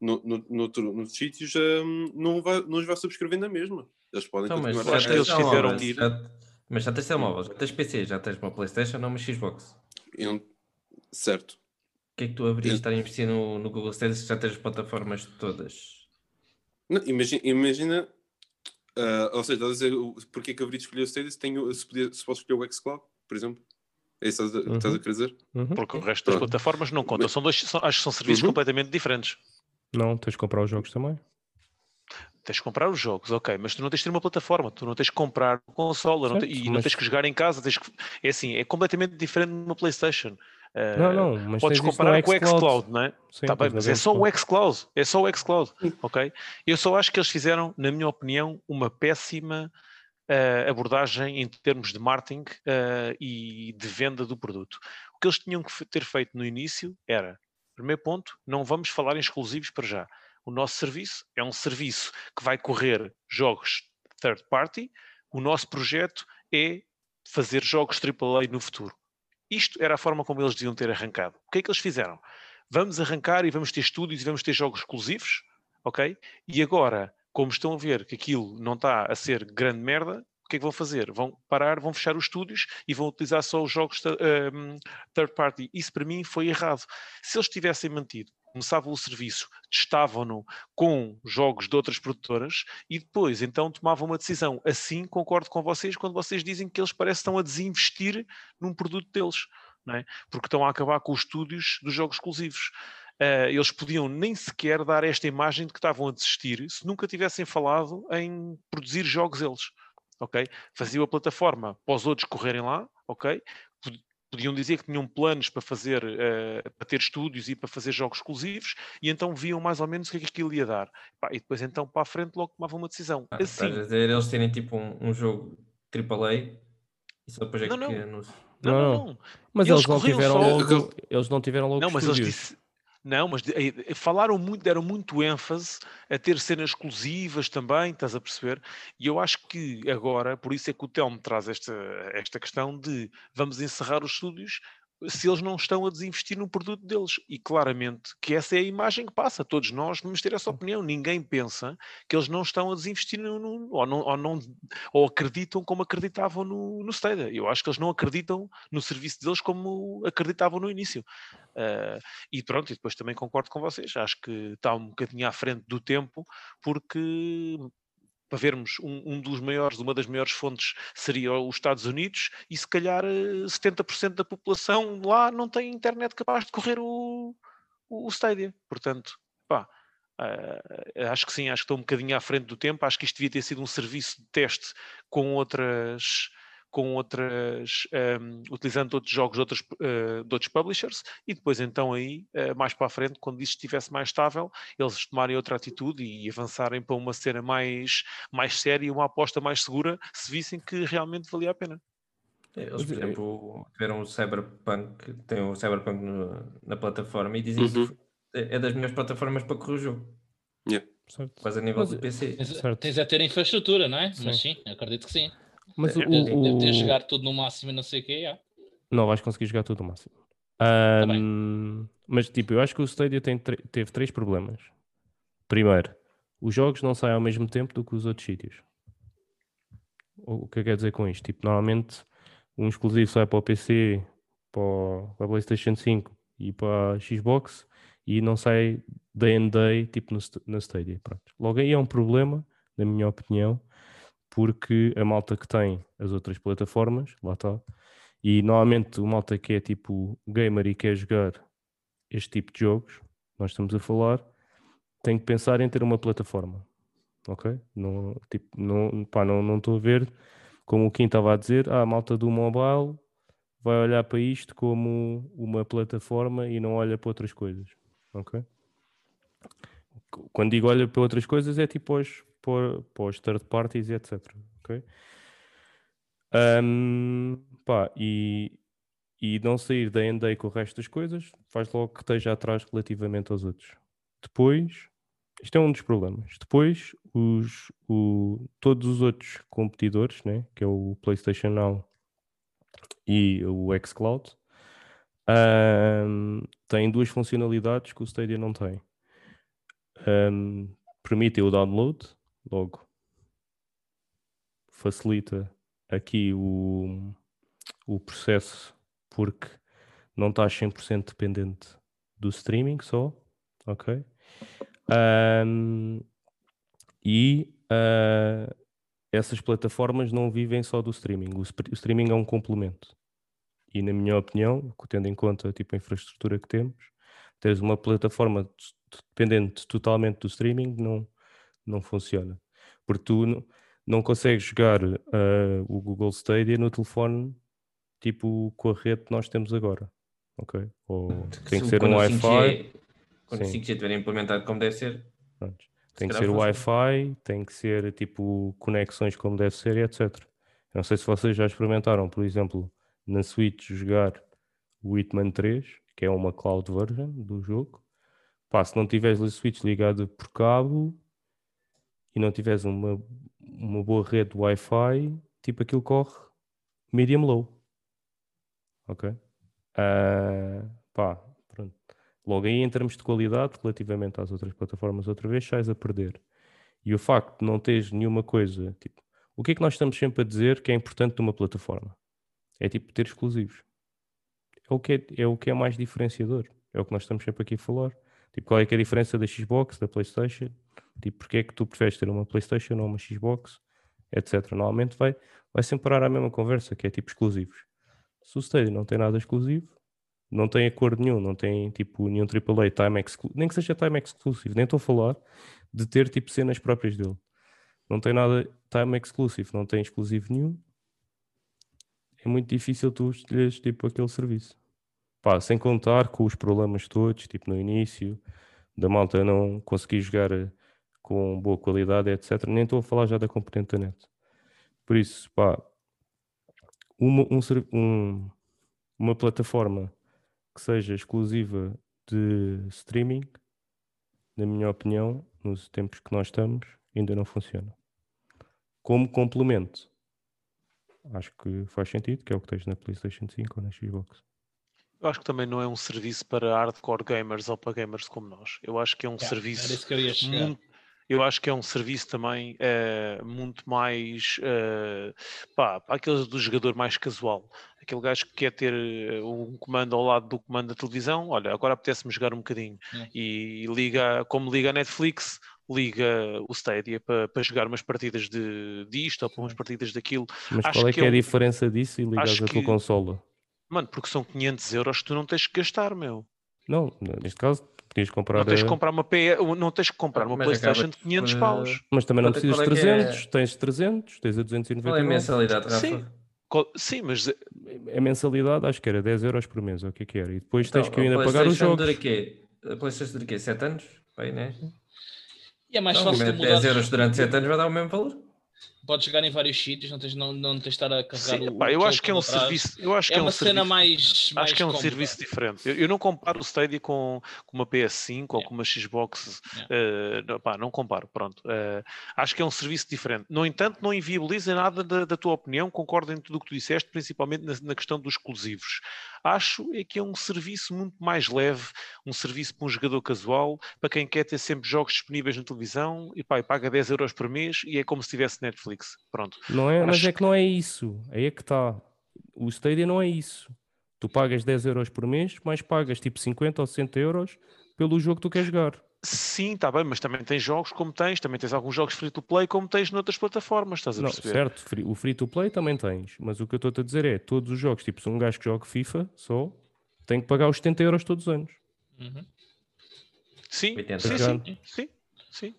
no, no, noutro- noutros sítios, ah, não, vai, não os vai subscrever na mesma. Eles podem Então, mas continuar acho já que tens eles telemóveis, tiro. já- Mas já tens telemóvel, já tens PC, já tens uma Playstation ou uma Xbox. Eu- certo. O que é que tu haverias de estar a investir no, no Google Stadia se já tens as plataformas todas? Não, imagina, imagina ah, ou seja, estás a dizer porque é que haveria de escolher o Stadia se, tenho, se, podia, se posso escolher o xCloud, por exemplo? É isso que estás a, estás a Uhum. querer dizer? Uhum. Porque o resto das Pronto. plataformas não contam. São dois, são- acho que são serviços Uhum. completamente diferentes. Não, tens de comprar os jogos também. Tens que comprar os jogos, ok, mas tu não tens de ter uma plataforma, tu não tens que comprar uma consola não te- Certo, e não mas- tens que jogar em casa. Tens que, é assim, é completamente diferente de uma PlayStation. Ah, Não, não, mas Podes comparar com o xCloud. não é? Sim, Tá bem, mas é só o xCloud. é só o xCloud, ok? Eu só acho que eles fizeram, na minha opinião, uma péssima ah, abordagem em termos de marketing ah, e de venda do produto. O que eles tinham que ter feito no início era, primeiro ponto, não vamos falar em exclusivos para já. O nosso serviço é um serviço que vai correr jogos third party. O nosso projeto é fazer jogos AAA no futuro. Isto era a forma como eles deviam ter arrancado. O que é que eles fizeram? Vamos arrancar e vamos ter estúdios e vamos ter jogos exclusivos, ok? E agora, como estão a ver que aquilo não está a ser grande merda, que é que vão fazer? Vão parar, vão fechar os estúdios e vão utilizar só os jogos um, third party. Isso para mim foi errado. Se eles tivessem mantido, começavam o serviço, testavam-no com jogos de outras produtoras e depois então tomavam uma decisão. Assim concordo com vocês quando vocês dizem que eles parecem que estão a desinvestir num produto deles, é? porque estão a acabar com os estúdios dos jogos exclusivos. Ah, eles podiam nem sequer dar esta imagem de que estavam a desistir se nunca tivessem falado em produzir jogos eles. Ok? Faziam a plataforma para os outros correrem lá, ok? Pod- Podiam dizer que tinham planos para fazer, eh, para ter estúdios e para fazer jogos exclusivos, e então viam mais ou menos o que é que aquilo ia dar. E depois então para a frente logo tomavam uma decisão. Ah, Assim, Estás a dizer eles terem tipo um, um jogo AAA e só depois é Não, que não. anunciam. não, Não, não. Mas Eles eles, não tiveram só- logo, eles não tiveram logo Não, mas eles disse, não, mas de- eh, falaram muito, deram muito ênfase a ter cenas exclusivas também, estás a perceber? E eu acho que agora, por isso é que o Telmo traz esta, esta questão de vamos encerrar os estúdios se eles não estão a desinvestir no produto deles. E claramente que essa é a imagem que passa. Todos nós vamos ter essa opinião. Ninguém pensa que eles não estão a desinvestir no, no- ou, não, ou, não- ou acreditam como acreditavam no, no. Eu acho que eles não acreditam no serviço deles como acreditavam no início. Ah, e pronto, e depois também concordo com vocês. Acho que está um bocadinho à frente do tempo, porque para vermos um, um dos maiores, uma das maiores fontes seria os Estados Unidos, e se calhar eh, 70% da população lá não tem internet capaz de correr o, o, o Stadia. Portanto, pá, ah, acho que sim, acho que estou um bocadinho à frente do tempo. Acho que isto devia ter sido um serviço de teste com outras. Com outras, ahm, utilizando outros jogos de outros, eh, de outros publishers, e depois então aí, eh, mais para a frente, quando isto estivesse mais estável, eles tomarem outra atitude e avançarem para uma cena mais, mais séria, uma aposta mais segura, se vissem que realmente valia a pena. Eles, Mas, por exemplo, tiveram o Cyberpunk, têm o Cyberpunk no- na plataforma e dizem Uhum. que é é das melhores plataformas para correr o jogo. Certo. Quase a nível Mas- do PC. Tens, Certo. tens a ter infraestrutura, não é? Sim. Mas sim, acredito que sim. Mas o, É, Deve, o- deve ter jogar tudo no máximo e não sei o quê. já. Não vais conseguir jogar tudo o máximo. Tá bem. Ahm, mas tipo, eu acho que o Stadia tem teve três problemas. Primeiro, os jogos não saem ao mesmo tempo do que os outros sítios. O o que eu quero dizer com isto? Tipo, normalmente um exclusivo sai para o PC, para, o- para a PlayStation 5 e para a Xbox e não sai day and day tipo no, na Stadia. Pronto. Logo aí é um problema, na minha opinião, porque a malta que tem as outras plataformas, lá está, e normalmente o malta que é tipo gamer e quer jogar este tipo de jogos, nós estamos a falar, tem que pensar em ter uma plataforma. Ok? Não estou não, pá, não, não estou a ver como o Kim estava a dizer, ah, a malta do mobile vai olhar para isto como uma plataforma e não olha para outras coisas. Ok? Quando digo olha para outras coisas é tipo aos, para, para os third parties etc. Ok? Ahm, pá, e, e não sair da end com o resto das coisas faz logo que esteja atrás relativamente aos outros. Depois, isto é um dos problemas. Depois, os, o, todos os outros competidores, né, que é o PlayStation Now e o xCloud, ahm, têm duas funcionalidades que o Stadia não tem. Ahm, permitem o download, logo facilita aqui o, o processo porque não estás 100% dependente do streaming só, ok? Ahm, e ah, essas plataformas não vivem só do streaming, o, o streaming é um complemento. E na minha opinião, tendo em conta tipo, a infraestrutura que temos, teres uma plataforma dependente totalmente do streaming não, não funciona. Porque tu não, não consegues jogar ah, o Google Stadia no telefone tipo com a rede que nós temos agora. Ok? Ou tem que Se- ser quando um o 5G Wi-Fi. Quando o Sim. 5G estiver implementado como deve ser, Pronto. Tem que ser. Wi-Fi, tem que ser tipo conexões como deve ser e etc. Eu não sei se vocês já experimentaram, por exemplo, na Switch jogar o Hitman 3, que é uma cloud version do jogo. Pá, se não tiveres a Switch ligada por cabo e não tiveres uma, uma boa rede Wi-Fi, tipo aquilo corre medium low. Ok? Ah, pá, pronto. Logo aí, em termos de qualidade, relativamente às outras plataformas, outra vez, sais a perder. E o facto de não teres nenhuma coisa, tipo, o que é que nós estamos sempre a dizer que é importante numa plataforma? É tipo ter exclusivos. É o que é, é, o que é mais diferenciador. É o que nós estamos sempre aqui a falar. Tipo, qual é é a diferença da Xbox, da PlayStation? Tipo, porque é que tu preferes ter uma PlayStation ou uma Xbox, etc. Normalmente vai, vai sempre parar à mesma conversa, que é tipo exclusivos. Se o Stadia não tem nada exclusivo, não tem acordo nenhum, não tem tipo nenhum AAA time nem que seja time exclusive, nem estou a falar de ter tipo cenas próprias dele. Não tem nada time exclusive, não tem exclusivo nenhum. É muito difícil tu escolheres tipo aquele serviço. Pá, sem contar com os problemas todos, tipo no início, da malta não conseguir jogar eh, com boa qualidade, etc. Nem estou a falar já da componente da net. Por isso, pá, uma, um um- uma plataforma que seja exclusiva de streaming, na minha opinião, nos tempos que nós estamos, ainda não funciona. Como complemento, acho que faz sentido, que é o que tens na PlayStation 5 ou na Xbox. Eu acho que também não é um serviço para hardcore gamers ou para gamers como nós. Eu acho que é um Yeah, serviço muito, eu acho que é um serviço também eh, muito mais eh, pá, para aqueles do jogador mais casual. Aquele gajo que quer ter eh, um comando ao lado do comando da televisão, olha, agora apetece-me jogar um bocadinho. Yeah. E liga, como liga a Netflix, liga o Stadia para, para jogar umas partidas de, disto ou para umas partidas daquilo. Mas Acho qual é que é a diferença disso e acho a tua que- consola? Mano, porque são 500 euros que tu não tens que gastar, meu. Não, neste caso, podias comprar. Não tens que comprar uma, P... não tens que comprar uma Mas PlayStation de 500 por, eh, paus. Mas também não Quanto- precisas de qual é que é- 300, tens 300, tens a qual é a 299. mensalidade, Rafa? Sim. Sim, mas eh, A mensalidade acho que era 10 euros por mês, ou o que é que era? E depois Então, tens que ainda pagar os jogos. Dura quê? A PlayStation dura quê? 7 anos? Bem, né? E é mais Então, fácil tu 10 mudares. euros durante 7 anos vai dar o mesmo valor. Podes jogar em vários sítios, não tens, não, não tens de estar a carregar Sim, o. pá, eu acho que é um serviço. Eu acho É que é um uma cena serviço mais. mais Acho que é um cómoda. serviço diferente. Eu, eu não comparo o Stadia com, com uma PS5 ou com uma Xbox. Não, pá, não comparo, pronto. Eh, acho que é um serviço diferente. No entanto, não inviabiliza nada da, da tua opinião, concordo em tudo o que tu disseste, principalmente na, na questão dos exclusivos. Acho é que é um serviço muito mais leve, um serviço para um jogador casual, para quem quer ter sempre jogos disponíveis na televisão e, pá, e paga 10 euros por mês e é como se tivesse Netflix. Pronto. Não é, mas é que não é isso. Aí é que está. O Stadia não é isso. Tu pagas 10 euros por mês, mas pagas tipo 50 ou 60 euros pelo jogo que tu queres jogar. Sim, está bem, mas também tens jogos como tens, também tens alguns jogos free to play como tens noutras plataformas, estás a Não, perceber? certo, free- o free to play também tens, mas o que eu estou a dizer é todos os jogos, tipo, se um gajo que joga FIFA só, tem que pagar os 70 euros todos os anos. Uhum. Sim, 80. sim, sim, sim, sim.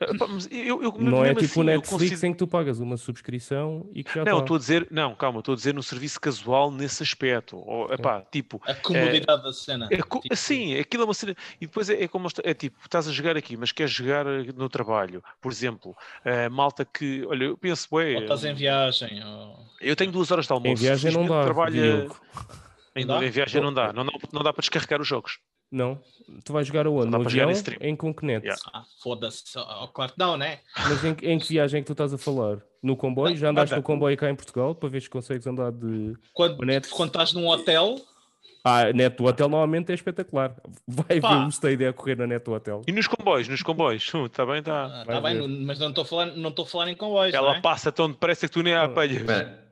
Eu, eu- Não é tipo o assim, Netflix considero- em que tu pagas uma subscrição e que já Não, está. estou a dizer, não, calma, estou a dizer no serviço casual nesse aspecto. Ou, epá, tipo, A comodidade da cena. É, Tipo, Sim, aquilo é uma cena. E depois é, é como é tipo, estás a jogar aqui, mas queres jogar eh, no trabalho. Por exemplo, eh, malta que. Olha, eu penso, Ou ué, estás em viagem. Ou... eu tenho duas horas de almoço. Em viagem não dá, trabalho, em, Não dá? em viagem não dá. Não, não, não dá para descarregar os jogos. Não, tu vais jogar aonde? dá No avião? Em concreto. Yeah. Ah, foda-se. Oh, claro que não, né? Mas em, em que viagem é que tu estás a falar? No comboio? Já andaste no comboio cá em Portugal para ver se consegues andar de. Quando, O net- quando estás num hotel, Ah, a net do hotel normalmente é espetacular. Vai Pá. ver o Stadia a correr na net do hotel. E nos comboios, nos comboios, está bem, está. ah, vai tá bem, ver. mas não estou a falar, não estou a falar em comboios. Ela não é? passa tão depressa que tu nem a apanhas.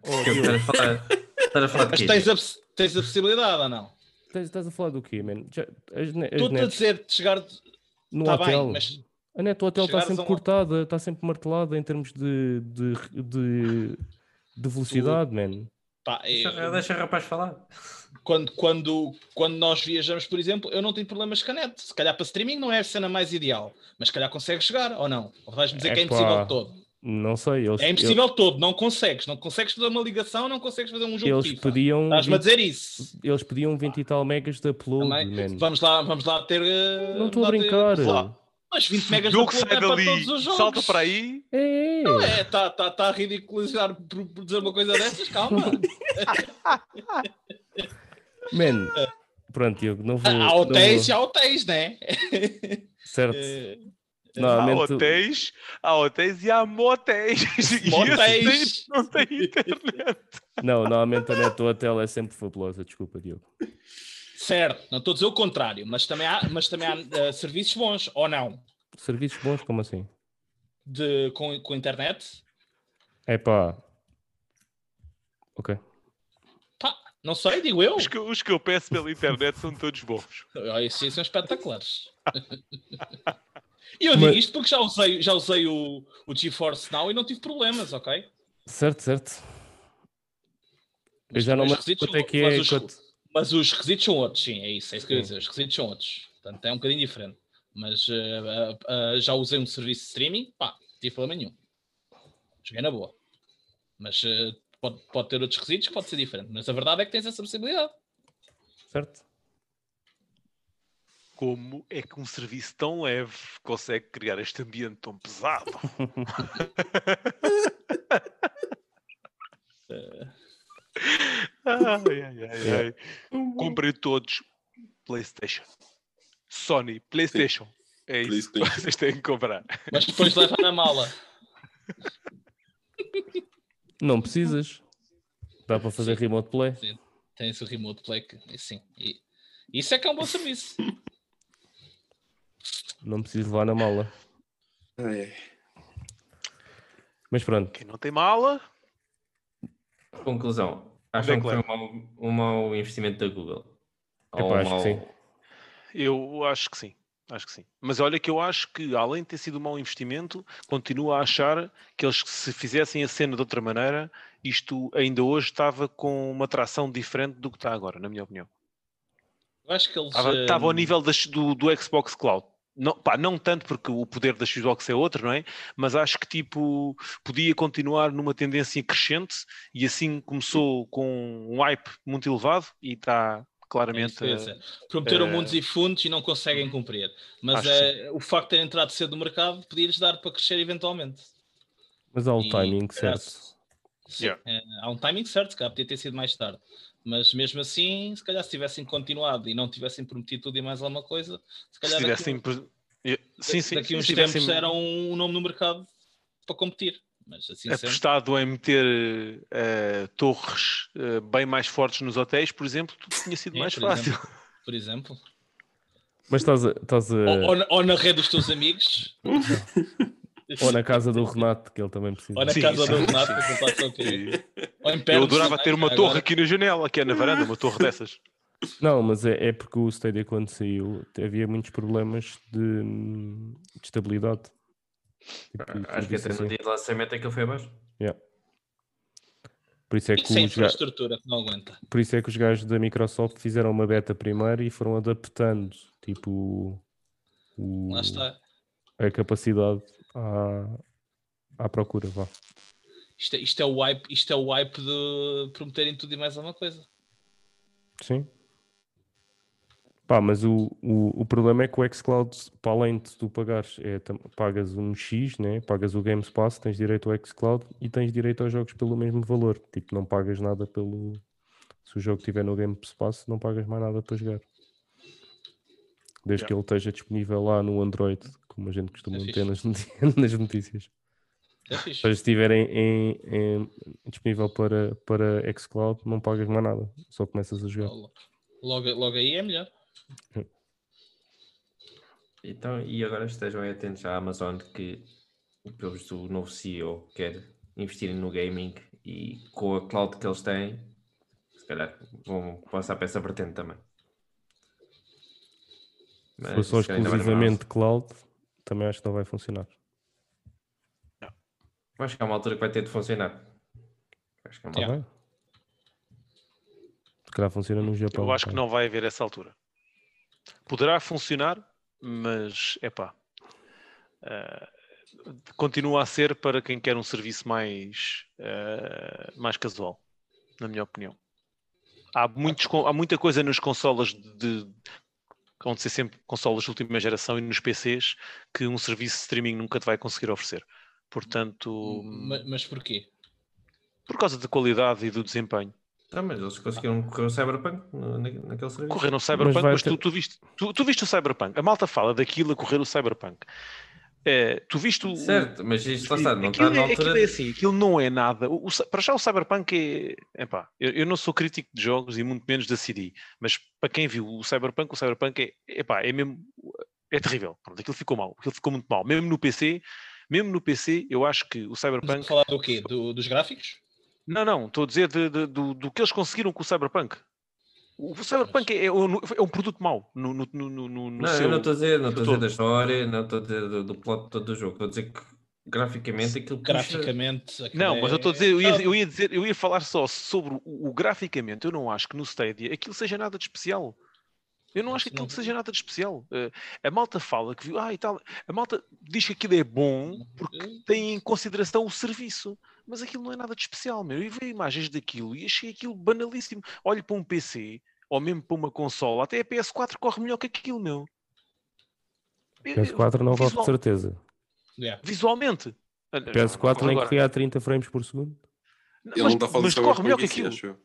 Oh, quero falar. Estás a falar de Mas tens a, tens a possibilidade ou não? Estás, estás a falar do quê, man? Já, as, ne- as Estou-te a dizer de chegar. no Está hotel. bem, mas A net do hotel está sempre um- cortada, está sempre martelada em termos de, de, de, de velocidade, man. pá, eu- Deixa, o rapaz falar. quando, quando, quando nós viajamos, por exemplo, eu não tenho problemas com a net. Se calhar para streaming não é a cena mais ideal, mas se calhar consegues chegar ou não? Ou vais-me dizer que é Epá, impossível de todo? Não sei. Eles, É impossível todo, não consegues. Não consegues fazer uma ligação, não consegues fazer um jogo Eles, FIFA. pediam. Estás-me a 20 dizer isso. Eles pediam 20 e tal megas de upload, Também. Vamos lá, vamos lá ter. eh, Não estou a ter- brincar. lá. Mas 20 megas O de jogo upload sai é para dali, todos os jogos. salta para aí. É, Não é, está tá, tá a ridicularizar por, por dizer uma coisa dessas, calma. man. Pronto, Diogo, não vou. Há hotéis e há hotéis, né? Certo. Eh, Há Normalmente, hotéis, há hotéis e há motéis. Motéis. não têm internet. não, normalmente a net do hotel é sempre fabulosa, desculpa, Diogo. Certo, não estou a dizer o contrário, mas também há, mas também há eh, serviços bons, ou não, Serviços bons, como assim? de, com, com internet. É pá. Ok. Pá, não sei, digo eu. Os que, os que eu peço pela internet são todos bons. Esses sim são espetaculares. E eu digo Mas- isto porque já usei, já usei o, o GeForce Now e não tive problemas, ok? Certo, certo. Eu Mas já não me é que são- é. mas os- Mas os requisitos são outros, sim, é isso, é isso que eu ia dizer. Os requisitos são outros. Portanto, é um bocadinho diferente. Mas eh, ah, ah, já usei um serviço de streaming, pá, não tive problema nenhum. Joguei na boa. Mas pode, pode ter outros requisitos que pode ser diferente. Mas a verdade é que tens essa possibilidade. Certo? Como é que um serviço tão leve consegue criar este ambiente tão pesado? ai, ai, ai, ai. Comprei todos PlayStation. Sony, PlayStation. É isso que vocês têm que comprar. Mas depois leva na mala. Não precisas. Dá para fazer remote play. Tens o remote play, que, sim. E, isso é que é um bom serviço. Não precisas levar na mala. Ai, Mas pronto. Quem não tem mala, Conclusão. Acham que que foi um mau, um mau investimento da Google? Epá, Ou um acho que mau- sim. eu acho que sim. Acho que sim. Mas olha que eu acho que, além de ter sido um mau investimento, continuo a achar que eles, se fizessem a cena de outra maneira, isto ainda hoje estava com uma tração diferente do que está agora, na minha opinião. Eu acho que eles. Estava, estava ao nível das- do, do Xbox Cloud. Não, pá, não tanto porque o poder da Xbox é outro, não é? Mas acho que tipo podia continuar numa tendência crescente e assim começou com um hype muito elevado e está É isso claramente. a- dizer. Prometeram eh, mundos e fundos e não conseguem cumprir. Mas eh, o facto de terem entrado cedo no mercado podia-lhes dar para crescer eventualmente. Mas há o E, timing certo. Sim, Yeah. é, há um timing certo, calhar podia ter sido mais tarde. Mas mesmo assim, se calhar se tivessem continuado e não tivessem prometido tudo e mais alguma coisa, se Se calhar daqui, tivessem. pre- Yeah, Sim, sim. daqui se uns tivessem tempos era um, nome no mercado para competir. Mas assim apostado em meter eh, torres eh, bem mais fortes nos hotéis, por exemplo, tudo tinha sido Sim, mais por fácil. por exemplo, Mas estás a, estás a- ou, ou na- ou na rede dos teus amigos, ou na casa do Renato, que ele também precisa. ou na Sim, casa sim, do. Renato, que eu faço contigo. Ou em Eu adorava também, ter uma agora. torre aqui na janela, aqui é na varanda, uma torre dessas. Não, mas é, é porque o Stadia quando saiu havia muitos problemas de, de estabilidade. Tipo, Acho que até no assim. dia de lançamento é que ele foi abaixo. Por isso é que Isso é os ga- infraestrutura não aguenta. por isso é que os gajos da Microsoft fizeram uma beta primeiro e foram adaptando tipo o- Lá está. a capacidade à, à procura. Vá. Isto é, isto é o hype, isto é o hype de prometerem tudo e mais alguma coisa. Sim. Pá, mas o, o, o problema é que o xCloud, para além de tu pagares, é, pagas um X, né? pagas o Games Pass, tens direito ao xCloud e tens direito aos jogos pelo mesmo valor. Tipo, não pagas nada pelo. Se o jogo estiver no Games Pass, não pagas mais nada para jogar. Desde Yeah. que ele esteja disponível lá no Android, como a gente costuma É meter nas, nas notícias. É fixe. Se estiver em, em- em- disponível para, para xCloud, não pagas mais nada, só começas a jogar. Logo, logo aí é melhor. Então, e agora estejam aí atentos à Amazon que, pelo visto, o novo CEO quer investir no gaming e com a cloud que eles têm, se calhar vão passar para essa vertente também. Se Mas for só exclusivamente cloud, também acho que não vai funcionar. uns- Acho que há uma altura que vai ter de funcionar. Acho que é uma Tá Yeah. bem? Se calhar funciona no Japão. Eu acho que não vai haver essa altura. Poderá funcionar, mas é pá. continua a ser para quem quer um serviço mais, eh, mais casual, na minha opinião. Há, muitos, há muita coisa nas consolas de, ser sempre consolas de última geração e nos PCs que um serviço de streaming nunca te vai conseguir oferecer. Portanto, Ma- Mas, porquê? por causa da qualidade e do desempenho. Não, mas eles conseguiram correr o Cyberpunk naquele serviço. Correr no Cyberpunk, mas, tu, ter- tu viste, tu, tu viste o Cyberpunk. A malta fala daquilo a correr o Cyberpunk. Eh, tu viste o. Certo, mas isto lá está, não está aquilo, na é, altura. aquilo é assim, aquilo não é nada. O, o para já o Cyberpunk é. Epá, eu, eu não sou crítico de jogos e muito menos da CD, mas para quem viu o Cyberpunk, o Cyberpunk é, epá, é mesmo. É terrível. Pronto, aquilo ficou mal. Aquilo ficou muito mal. Mesmo no PC, mesmo no PC, eu acho que o Cyberpunk. a falar do quê? Do- dos gráficos? Não, não, estou a dizer de- de- do, do que eles conseguiram com o Cyberpunk. O Cyberpunk é, é um, é um produto mau no, no, no, no, no Não, seu... eu não estou a dizer, não estou a dizer da história, não estou a dizer do, do plot todo do jogo, estou a dizer que graficamente aquilo puxa- Graficamente. Não, mas eu estou a é- dizer, eu ia, eu ia dizer, eu ia falar só sobre o, o graficamente. Eu não acho que no Stadia aquilo seja nada de especial. Eu não acho que aquilo não- seja nada de especial. Eh, a malta fala que viu, ah, e tal. A malta diz que aquilo é bom porque tem em consideração o serviço. Mas aquilo não é nada de especial, meu. Eu vi imagens daquilo e achei aquilo banalíssimo. Olho para um PC ou mesmo para uma consola, até a PS4 corre melhor que aquilo, meu. Eu- eu- PS4 não corre de visual- certeza. yeah. Visualmente. PS4 nem corria a 30 frames por segundo. Ele mas, não está a falar mas de corre melhor que aquilo. acho.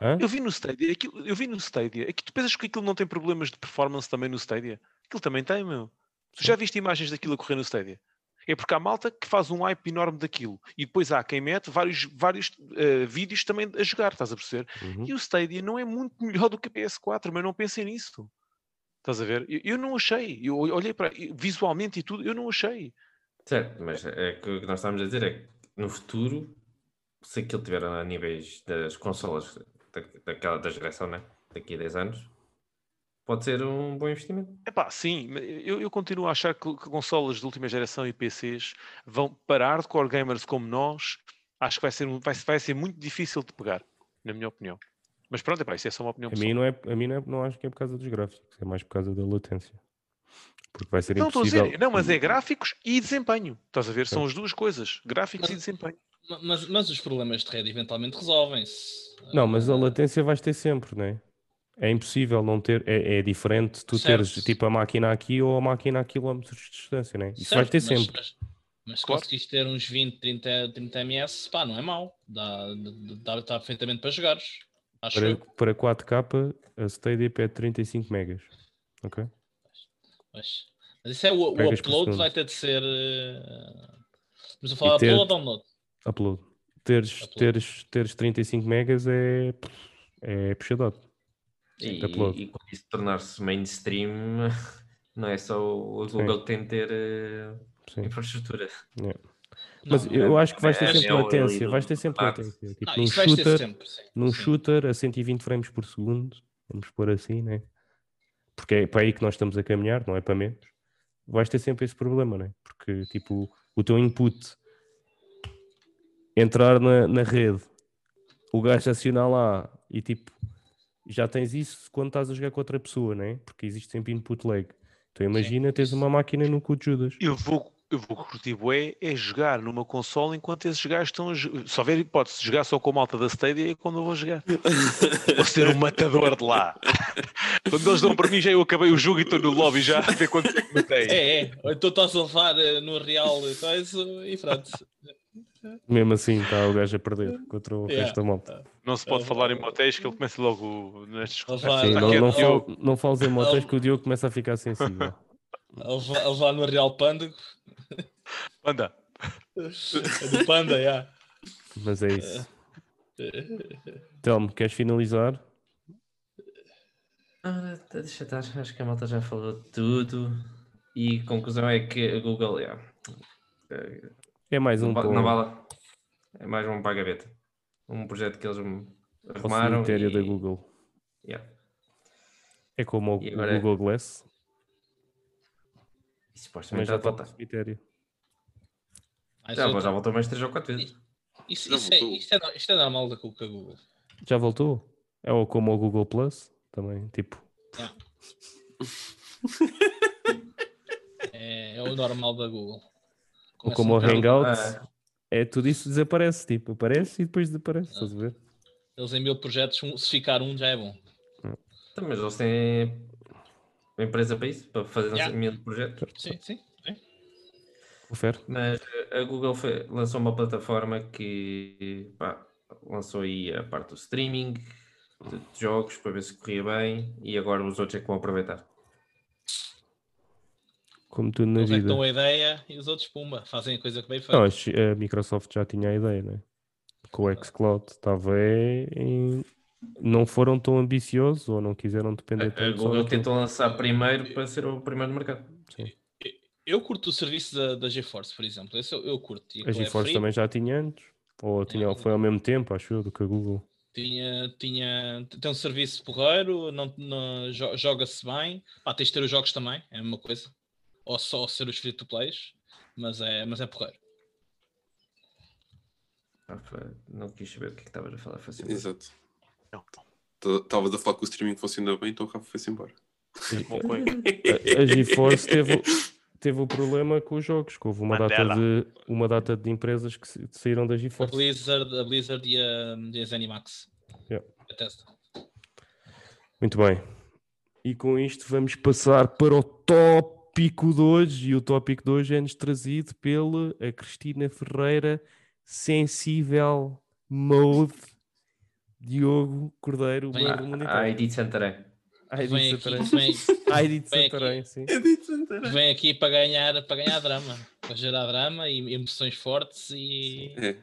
Hã? Eu vi no Stadia, aquilo, eu vi no Stadia. Aqui, tu pensas que aquilo não tem problemas de performance também no Stadia? Aquilo também tem, meu. Tu já viste imagens daquilo a correr no Stadia? É porque há malta que faz um hype enorme daquilo e depois há quem mete vários, vários eh, vídeos também a jogar, estás a perceber? Uhum. E o Stadia não é muito melhor do que a PS4, mas não pensem nisso. Estás a ver? Eu, eu não achei. Eu olhei para visualmente e tudo, eu não achei. Certo, mas é que o que nós estamos a dizer é que no futuro, se aquilo tiver a níveis das consolas daquela da geração, né? daqui a 10 anos, pode ser um bom investimento. Epá, sim, eu, eu continuo a achar que, que consolas de última geração e PCs vão parar de core gamers como nós. Acho que vai ser, vai, vai ser muito difícil de pegar, na minha opinião. Mas pronto, epá, isso é só uma opinião A mim, pessoal. não é, a mim não, é, não acho que é por causa dos gráficos, é mais por causa da latência. Porque vai ser Não, estou a impossível. dizer, não, mas é gráficos e desempenho. Estás a ver? São as duas coisas, gráficos e desempenho. Ma- Mas, mas os problemas de rede eventualmente resolvem-se. Não, mas a latência vais ter sempre, não é? É impossível não ter, é, é diferente tu Certo. teres tipo a máquina aqui ou a máquina a quilómetros de distância, não é? Isso certo, vais ter mas- sempre. mas- Mas se Claro. conseguiste ter uns 20, 30, 30 ms, pá, não é mau. Dá, dá, dá perfeitamente para jogares. Acho Para, eu. para 4K, a Stadia pede 35 megas. Ok? Mas, mas isso é o, o upload vai ter de ser. Estamos a falar ter- upload ou download? Upload. Teres, Upload. teres, teres 35 megas é, é puxadote. E, upload. e quando isso tornar-se mainstream, não é só o. Google que tem de ter Sim. infraestrutura. Mas Não, eu acho que vais ter é- sempre é latência. Vais ter sempre latência. Tipo, não, num shooter, sempre. Sim. num sim. shooter a 120 frames por segundo, vamos pôr assim, né? Porque é para aí que nós estamos a caminhar, não é para menos. Vais ter sempre esse problema, né? Porque, tipo, o teu input entrar na, na rede, o gajo acionar lá e, tipo, já tens isso quando estás a jogar com outra pessoa, né? Porque existe sempre input lag. Então imagina, tens uma máquina no cu de Judas. Eu vou, eu vou curtir bué é jogar numa console enquanto esses gajos estão a Só ver hipótese de jogar só com a malta da Stadia é quando eu vou jogar. Vou ser um matador de lá. Quando eles dão para mim, já eu acabei o jogo e estou no lobby já a ver quanto é que matei. É, é. Ou então estás a levar eh, no real coisa e pronto. Mesmo assim, está o gajo a perder contra o Yeah. resto da malta. Não se pode falar em motéis que ele começa logo vai- Sim, tá não, não, fal, não fales em Ele- que o Diogo começa a ficar sensível. Levar, a levar no real panda. Anda. É do panda, já. Mas é isso. Telmo, queres finalizar? Ah, tá, deixa estar, acho que a malta já falou tudo. E a conclusão é que a Google, yeah, É mais um não, o vale. É mais um para a gaveta. Um projeto que eles me arrumaram. cemitério e, da Google. yeah. É como o, o agora- Google Glass. E supostamente já já está no cemitério. Mas Já, outra- já voltou mais três ou quatro vezes. Isso, Já isso, é, isto, é, isto é normal da com a Google. Já voltou? É o como o Google Plus. Também, tipo. É, é o normal da Google. Ou Começa como o Hangouts. Ah, É tudo isso desaparece. Tipo, aparece e depois desaparece. Estás a ver? Eles em mil projetos, se ficar um já é bom. então, mas eles têm uma empresa para isso, para fazer Yeah. lançamento de projetos. Sim, sim. sim. Confere. Mas a Google fe- lançou uma plataforma que pá, lançou aí a parte do streaming de de jogos para ver se corria bem e agora os outros é que vão aproveitar. Como tudo na Eles é que vida. dão a ideia e os outros, pumba, fazem a coisa que bem feita. Não, a Microsoft já tinha a ideia, né? Com o xCloud. Estava é em... Não foram tão ambiciosos ou não quiseram depender A, a tanto só Google tentou lançar primeiro para ser o primeiro no mercado. Eu curto o serviço da, da GeForce, por exemplo. Esse eu, eu curto. E A é GeForce free. também já tinha antes. Ou tinha, foi ao mesmo tempo, acho eu, do que a Google. Tinha, tinha, tem um serviço porreiro, não, não- jo- joga-se bem. Pá, tens de ter os jogos também, é a mesma coisa. Ou só ser os free to plays, mas é, mas é porreiro. Ah, Não quis saber o que é que estavas a falar. Foi assim, Exato. Estavas a falar que o streaming funciona bem, então o Rafa foi-se embora. A, a GeForce teve, o- teve o problema com os jogos, que houve uma data, de, uma data de empresas que sa- saíram da A GeForce. Blizzard, a Blizzard e a, e a Zenimax. Yeah. Muito bem. E com isto vamos passar para o tópico de hoje. E o tópico de hoje é-nos trazido pela a Cristina Ferreira, Sensível Mode, Diogo Cordeiro, Vem- A. ID de Santarém. Heidi Vem de aqui, Santarém. vem aqui. Santarém, sim. vem aqui para ganhar, para ganhar drama. Para gerar drama e emoções fortes e. É, é.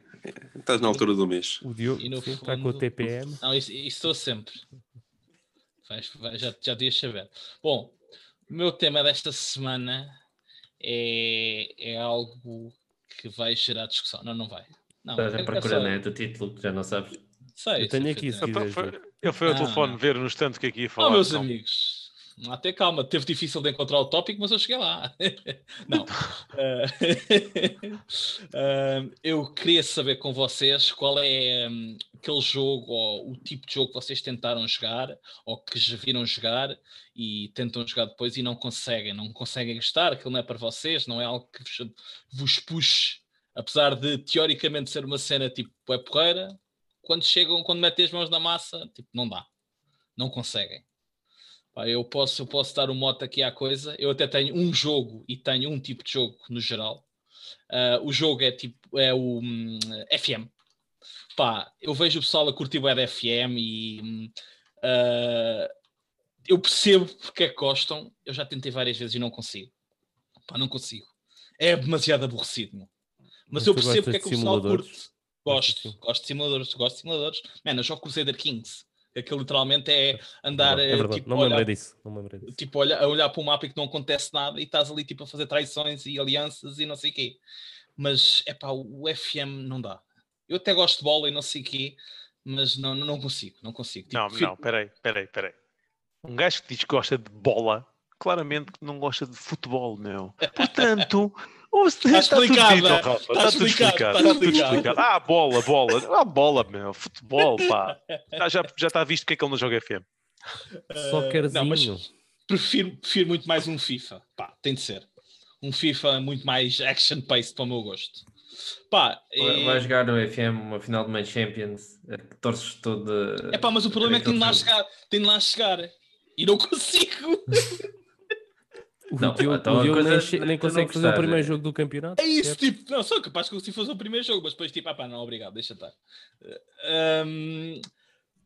Estás na altura do mês. O Diogo E no sim, está com o fundo- TPM. Não, isso, isso estou sempre. Vais- vai- já, já devias saber. Bom, o meu tema desta semana é, é algo que vai gerar discussão. Não, não vai. Não, Estás à é procura, só- né? Do título que já não sabes. Sei, Eu tenho aqui, se. Então, quiseres. ele foi ao Não, telefone ver nos tanto que aqui ia falar. Oh, meus não. amigos, até calma, teve difícil de encontrar o tópico, mas eu cheguei lá. Não. Eh, eh, eu queria saber com vocês qual é hum, aquele jogo ou o tipo de jogo que vocês tentaram jogar ou que já viram jogar e tentam jogar depois e não conseguem, não conseguem gostar, aquilo não é para vocês, não é algo que vos, vos puxe, apesar de teoricamente ser uma cena tipo é porreira, quando chegam, quando metem as mãos na massa, tipo, não dá, não conseguem. Eu, posso, eu posso dar um mote aqui à coisa. Eu até tenho um jogo e tenho um tipo de jogo no geral. Uh, o jogo é tipo, é o hum, FM. Pá, eu vejo o pessoal a curtir o FM e uh, eu percebo porque é que gostam. Eu já tentei várias vezes e não consigo. Pá, não consigo. É demasiado aborrecido, meu. Mas, Mas eu percebo porque é que o pessoal curte. Gosto, gosto de simuladores, gosto de simuladores. Mano, eu jogo Crusader Kings. Aquilo literalmente é andar, é eh, verdade, tipo, não me lembrei disso. Não me lembrei disso. tipo, olha, a olhar para um mapa e que não acontece nada e estás ali tipo a fazer traições e alianças e não sei o quê. Mas é pá, o FM não dá. Eu até gosto de bola e não sei o quê, mas não, não consigo, não consigo. Tipo, Não, prefiro- não, peraí, peraí, peraí. Um gajo que diz que gosta de bola, claramente que não gosta de futebol, meu. Portanto, Está tudo explicado, dito, é? Rafa, Está está tudo explicado, está Está tudo explicado. explicado. Ah, bola, bola. Ah, bola, meu. Futebol, pá. Já, já, já está visto que é que ele não joga FM. Só Eh, querzinho. não, mas prefiro, prefiro muito mais um FIFA. Pá, tem de ser. Um FIFA muito mais action-paced para o meu gosto. Pá, Vai, e- vai jogar no FM uma final de uma Champions, eh, torces todo. É pá, mas o problema é que tenho de lá chegar, tenho de lá chegar e não consigo. O Não, Diogo, então o Diogo coisa nem, che- tu nem consegue fazer o primeiro é. jogo do campeonato. É isso, sequer. tipo, não, sou capaz que se fosse o primeiro jogo, mas depois tipo, ah pá, não, obrigado, deixa estar. Ahm,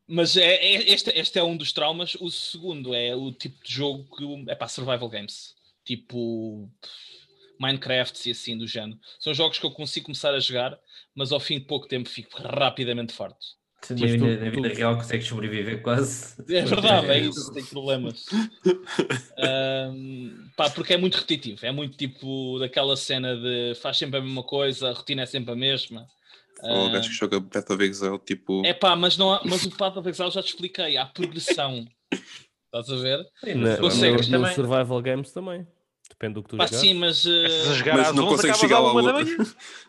mas é, é- este, este é um dos traumas. O segundo é o tipo de jogo que é para survival games, tipo Minecraft e assim do género. São jogos que eu consigo começar a jogar, mas ao fim de pouco tempo fico rapidamente farto. Tu, na, tu- na vida tu- real consegues sobreviver quase. É verdade, é isso, tem problemas. Ahm, pá, porque é muito repetitivo, é muito tipo daquela cena de faz sempre a mesma coisa, a rotina é sempre a mesma. Ou o gajo que joga Battle of Exile, tipo. É pá, mas, não há, mas o Path of Exile já te expliquei, há progressão. Estás a ver? Sim, no Consegues Survival no, Games no Survival Games também. Depende do que tu Pá, sim, mas, jogar Mas não 11, consegues chegar lá uma da ao- manhã.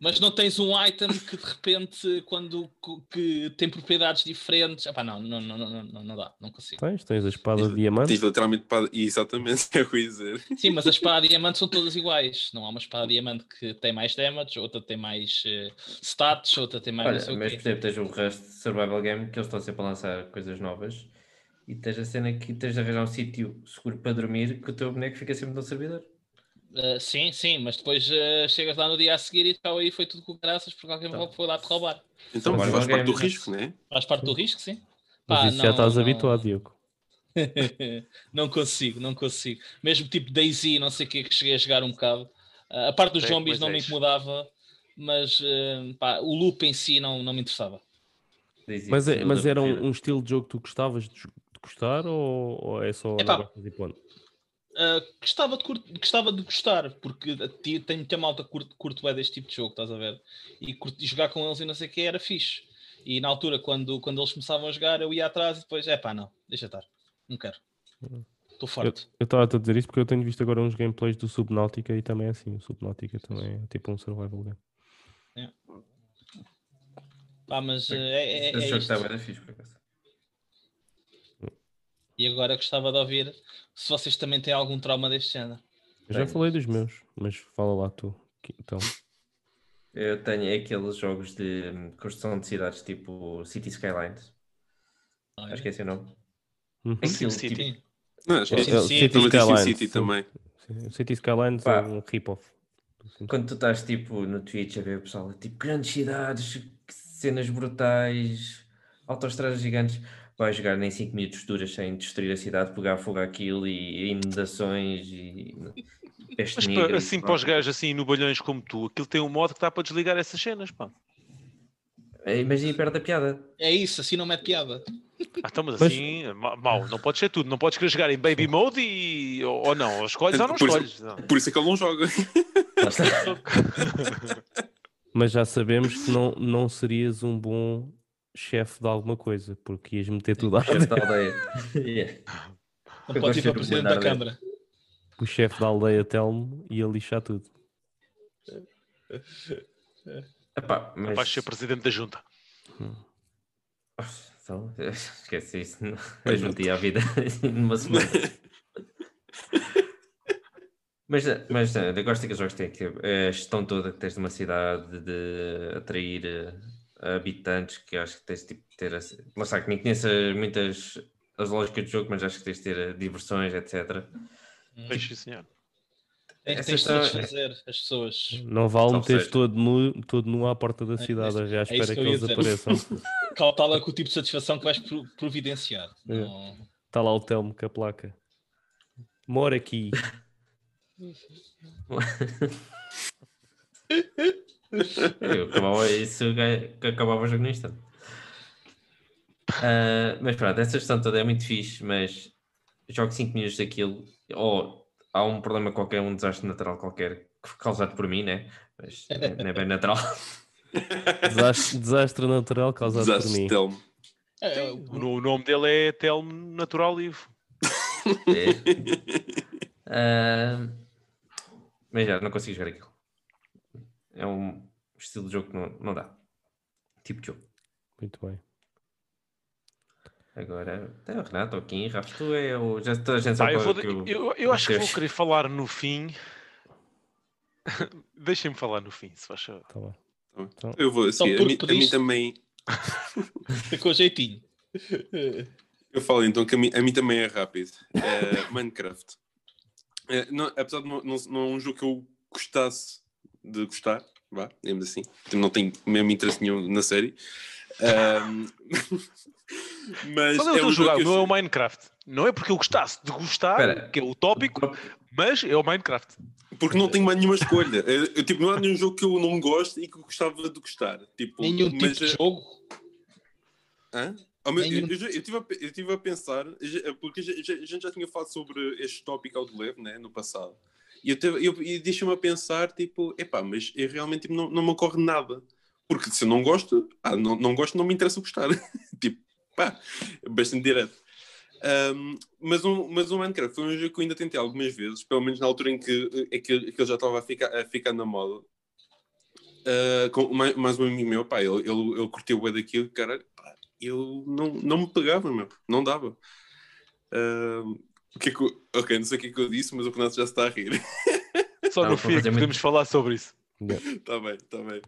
mas não tens um item que de repente, quando que tem propriedades diferentes. Epá, não, não, não, não, não, não dá, não consigo. Tens, tens a espada de Tens diamante. literalmente para. Exatamente, é o que eu ia dizer. Sim, mas as espadas diamante são todas iguais. Não há uma espada diamante que tem mais damage, outra tem mais eh, stats, outra tem mais Olha, mas por exemplo, tens o resto de Survival Game que eles estão sempre a lançar coisas novas e tens a cena que tens de arranjar um sítio seguro para dormir que o teu boneco fica sempre no servidor. Uh, sim, sim, mas depois uh, chegas lá no dia a seguir e tal, aí foi tudo com graças porque alguém Tá. foi lá te roubar. Então, Survival faz parte do risco, né? Faz parte do risco, sim. Mas Pá, isso já não- estás não- habituado, Diogo. não consigo, não consigo. Mesmo tipo Daisy, não sei o que, que cheguei a jogar um bocado. Uh, a parte dos É, zombies não é me isso. incomodava, mas uh, pá, o loop em si não, não me interessava. Mas, isso, é, não mas era um, um estilo de jogo que tu gostavas de, de gostar ou, ou é só Epá, não e ponto? Uh, gostava, de cur- gostava de gostar, porque tem muita malta curto, curto é deste tipo de jogo, estás a ver? E, curto- e jogar com eles e não sei o que era fixe. E na altura, quando, quando eles começavam a jogar, eu ia atrás e depois, é pá, não, deixa estar, não quero. Estou Eu forte. eu estava a dizer isto porque eu tenho visto agora uns gameplays do Subnautica e também é assim. O Subnautica também é tipo um survival game. Pá, mas uh, é, é, Esse é jogo está bem fixe, por acaso. E agora gostava de ouvir se vocês também têm algum trauma deste género. Eu já falei dos meus, mas fala lá tu. Então, Eu tenho aqueles jogos de hum, construção de cidades tipo City Skylines. Olha. Acho que é esse o nome. uhum. Aquilo, City. tipo, Sim. Não, acho que É, é sim, City. sim. Também tem Skylines, City também. City Skylines Pá. é um rip-off. quando tu estás tipo no Twitch a ver o pessoal tipo grandes cidades, cenas brutais, autoestradas gigantes, vais jogar nem 5 minutos duras sem destruir a cidade, pegar fogo àquilo e inundações e peste Mas negra e assim para os gajos assim no balhões como tu, aquilo tem um modo que dá para desligar essas cenas, pá. É, Imagina perto da piada. É isso, assim não mete piada. Ah, então, mas assim, ma- mau, não pode ser tudo, não podes querer jogar em baby mode e ou, ou não, ou escolhes ou não Por isso- escolhes. Não. Por isso é que ele não joga. Está. Mas já sabemos que não, não serias um bom chefe de alguma coisa, porque ias meter tudo à Chefe da aldeia. Yeah. Não Eu pode ir gosto para de presidente da Câmara. O chefe da aldeia Telmo ia lixar tudo. Epá, mas... Vais ser presidente da junta. Então, esquece isso. Eu juntei a vida numa semana. Mas, mas eh, eu gosto daqueles jogos que têm que a gestão toda que tens de uma cidade de atrair eh, habitantes, que acho que tens tipo, de ter. assim- Lá está, que nem conheço muitas as lógicas do jogo, mas acho que tens de ter eh, diversões, etc. Pois sim, senhor. Tem, Essa tens de satisfazer as pessoas. Não vale meter todo nu, todo nu à porta da cidade, isso- já à é isso espera que que eles apareçam. Cautela com o tipo de satisfação que vais pro- providenciar. É. Não- Está lá o Telmo com a placa. Mora aqui. Eu acabava isso que acabava o jogo no instante. Ah, mas pronto, essa gestão toda é muito fixe, mas jogo 5 minutos daquilo, ou há um problema qualquer, um desastre natural qualquer, causado por mim, né? Mas não é bem natural. Desastre, desastre natural causado por Desastre mim. Telmo. É, é, O, no- o nome dele é Telmo Natural Livre. É. Ah, mas já, não consigo jogar aquilo. É um estilo de jogo que não, não dá. Tipo de jogo. Muito bem. Agora, até o Renato, o Kim, Rafa, tu é o. Já toda a gente sabe eu, qual vou- é que eu- eu- eu acho que vou querer falar no fim. Deixem-me falar no fim, se faz favor. Tá bom. Eu vou assim. A mim, a mim também. com jeitinho. Eu falo então que a mim, a mim também é rápido. É, Minecraft. É, não- apesar de não, não, não é um jogo que eu gostasse de gostar, vá, digamos assim. Não tenho mesmo interesse nenhum na série. Mas é é um que eu Não é o Minecraft. Não é porque eu gostasse de gostar, Espera. que é o tópico, mas é o Minecraft. Porque não tenho mais nenhuma escolha. Eu, eu, tipo, não há nenhum jogo que eu não gosto e que eu gostava de gostar. Tipo, Nenhum tipo mas, de eh, jogo. Hã? Nenhum. Eu, eu, eu tive a, pe- eu tive a pensar, porque já- já- a gente já tinha falado sobre este tópico ao de leve, né, no passado. E eu, eu, e deixa-me a pensar, tipo, epá, mas eu realmente tipo, não, não me ocorre nada. Porque se eu não gosto, ah, não, não gosto, não me interessa gostar. tipo, pá, bastante direto. Ahm, mas, um, mas o Minecraft foi um jogo que eu ainda tentei algumas vezes, pelo menos na altura em que, é que, que ele já estava a ficar, a ficar na moda. Ah, com mais, mais um amigo meu, pá, ele, ele, ele curtiu o daquilo, cara, pá, eu não, não me pegava, meu, não dava. Ah, o que é que eu- ok, não sei o que é que eu disse, mas o Renato já está a rir. Só Não, no fim é que fazer muito- podemos falar sobre isso. Está bem, está bem.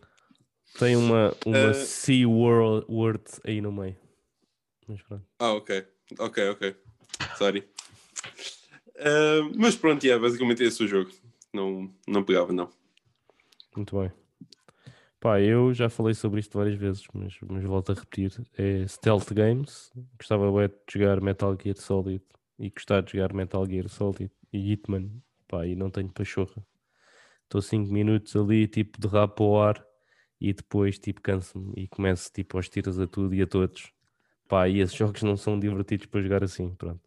Tem uma, uma Eh, Sea World Word aí no meio. Mas pronto. Ah, ok, ok, ok. Sorry. Ah, mas pronto, yeah, basicamente esse é o jogo. Não, não pegava, não. Muito bem. Pá, eu já falei sobre isto várias vezes, mas, mas volto a repetir. É Stealth Games. Gostava bué de jogar Metal Gear Solid e gostar de jogar Metal Gear Solid e Hitman. Pá, e não tenho pachorra. Estou 5 minutos ali, tipo, de rabo para o ar e depois, tipo, canso-me e começo, tipo, aos tiros a tudo e a todos. Pá, e esses jogos não são divertidos para jogar assim, pronto.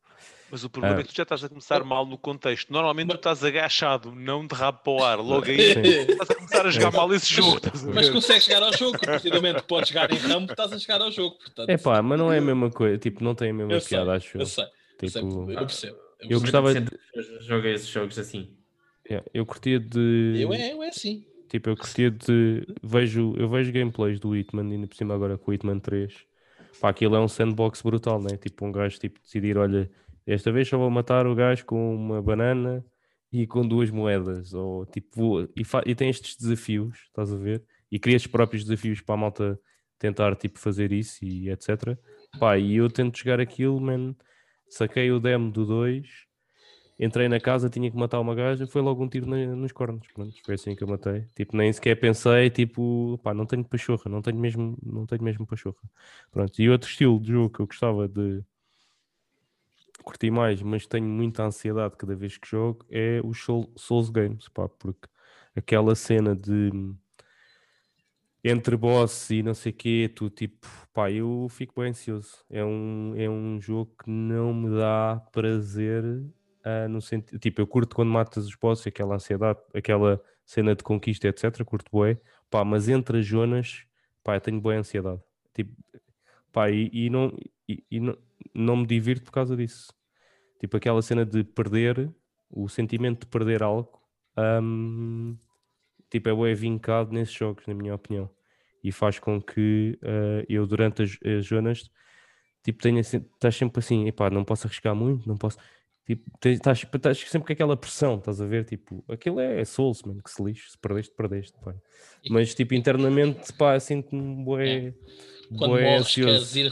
Mas o problema Ah. é que tu já estás a começar mal no contexto. Normalmente tu estás agachado, não de rabo para o ar. Logo aí Sim. estás a começar a jogar mal esse jogo. Mas ver? consegues chegar ao jogo, precisamente podes jogar em rampo, estás a chegar ao jogo. Portanto, É pá, mas não é a mesma coisa, tipo, não tem a mesma eu sei, piada, acho eu. sei, eu sei, Tipo, eu percebo. Eu, eu gostava de- Joga esses jogos assim. yeah, eu curtia de. eu, é, eu é assim. Tipo, eu curtia de. Vejo, eu vejo gameplays do Hitman, ainda por cima agora com o Hitman 3. Pá, aquilo é um sandbox brutal, né? Tipo, um gajo tipo, decidir: olha, desta vez só vou matar o gajo com uma banana e com duas moedas. Ou tipo, vou- e, fa- e tem estes desafios, estás a ver? E cria os próprios desafios para a malta tentar tipo, fazer isso e etc. Pá, e eu tento jogar aquilo, man. Saquei o demo do 2 entrei na casa, tinha que matar uma gaja, foi logo um tiro na- nos cornos. Pronto, foi assim que eu matei. Tipo, nem sequer pensei, tipo, pá, não tenho pachorra, não tenho mesmo, não tenho mesmo pachorra. Pronto, e outro estilo de jogo que eu gostava de curtir mais, mas tenho muita ansiedade cada vez que jogo, é Soul- Souls Games, pá, porque aquela cena de entre boss e não sei o quê, tu tipo, pá, eu fico bem ansioso. É um, é um jogo que não me dá prazer ah, no sentido, tipo, eu curto quando matas os bosses, aquela ansiedade, aquela cena de conquista, etc, curto bué, pá, mas entre as zonas, pá, eu tenho boa ansiedade. Tipo, pá, e, e não, e, e não, não me divirto por causa disso. Tipo, aquela cena de perder, o sentimento de perder algo, hum, tipo, é bué vincado nesses jogos, na minha opinião. E faz com que ah, eu, durante as, as tipo, tenha, estás sempre assim, epá, não posso arriscar muito, não posso. Tipo, estás, estás sempre com aquela pressão, estás a ver? Tipo, aquilo é Souls, mano, que se lixe, se perdeste, perdeste, pá. E- Mas, tipo, internamente, pá, sinto-me bué, Quando bué morres, queres ansioso. ir,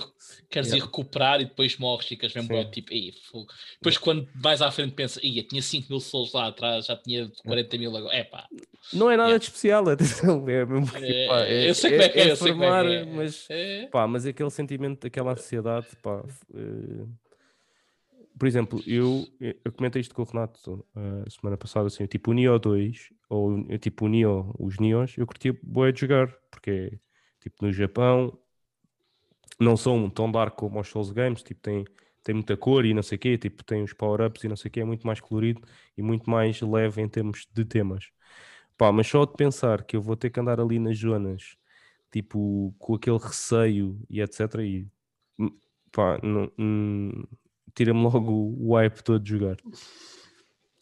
queres Yeah. ir recuperar e depois morres, ficas mesmo bué, tipo, "Ei, fogo." Depois quando vais à frente pensa, ia, tinha 5 mil souls lá atrás, já tinha 40 mil agora. É pá, Não é nada Yeah. de especial, atenção. É mesmo, É, pá, é, eu sei como é que é, eu sei como é formar, que é. mas é. Pá, mas aquele sentimento, aquela ansiedade, pá. eh, por exemplo, eu, eu comentei isto com o Renato a semana passada, assim, tipo o Neo 2, ou tipo o Neo, os Neos, eu curtia bué de jogar, porque tipo no Japão não são tão dark como os Souls Games, tipo tem, tem muita cor e não sei o quê, tipo tem os power-ups e não sei o quê, é muito mais colorido e muito mais leve em termos de temas. Pá, mas só de pensar que eu vou ter que andar ali nas zonas tipo, com aquele receio e etc. E hum, pá, não- hum, tira-me logo o hype todo de jogar.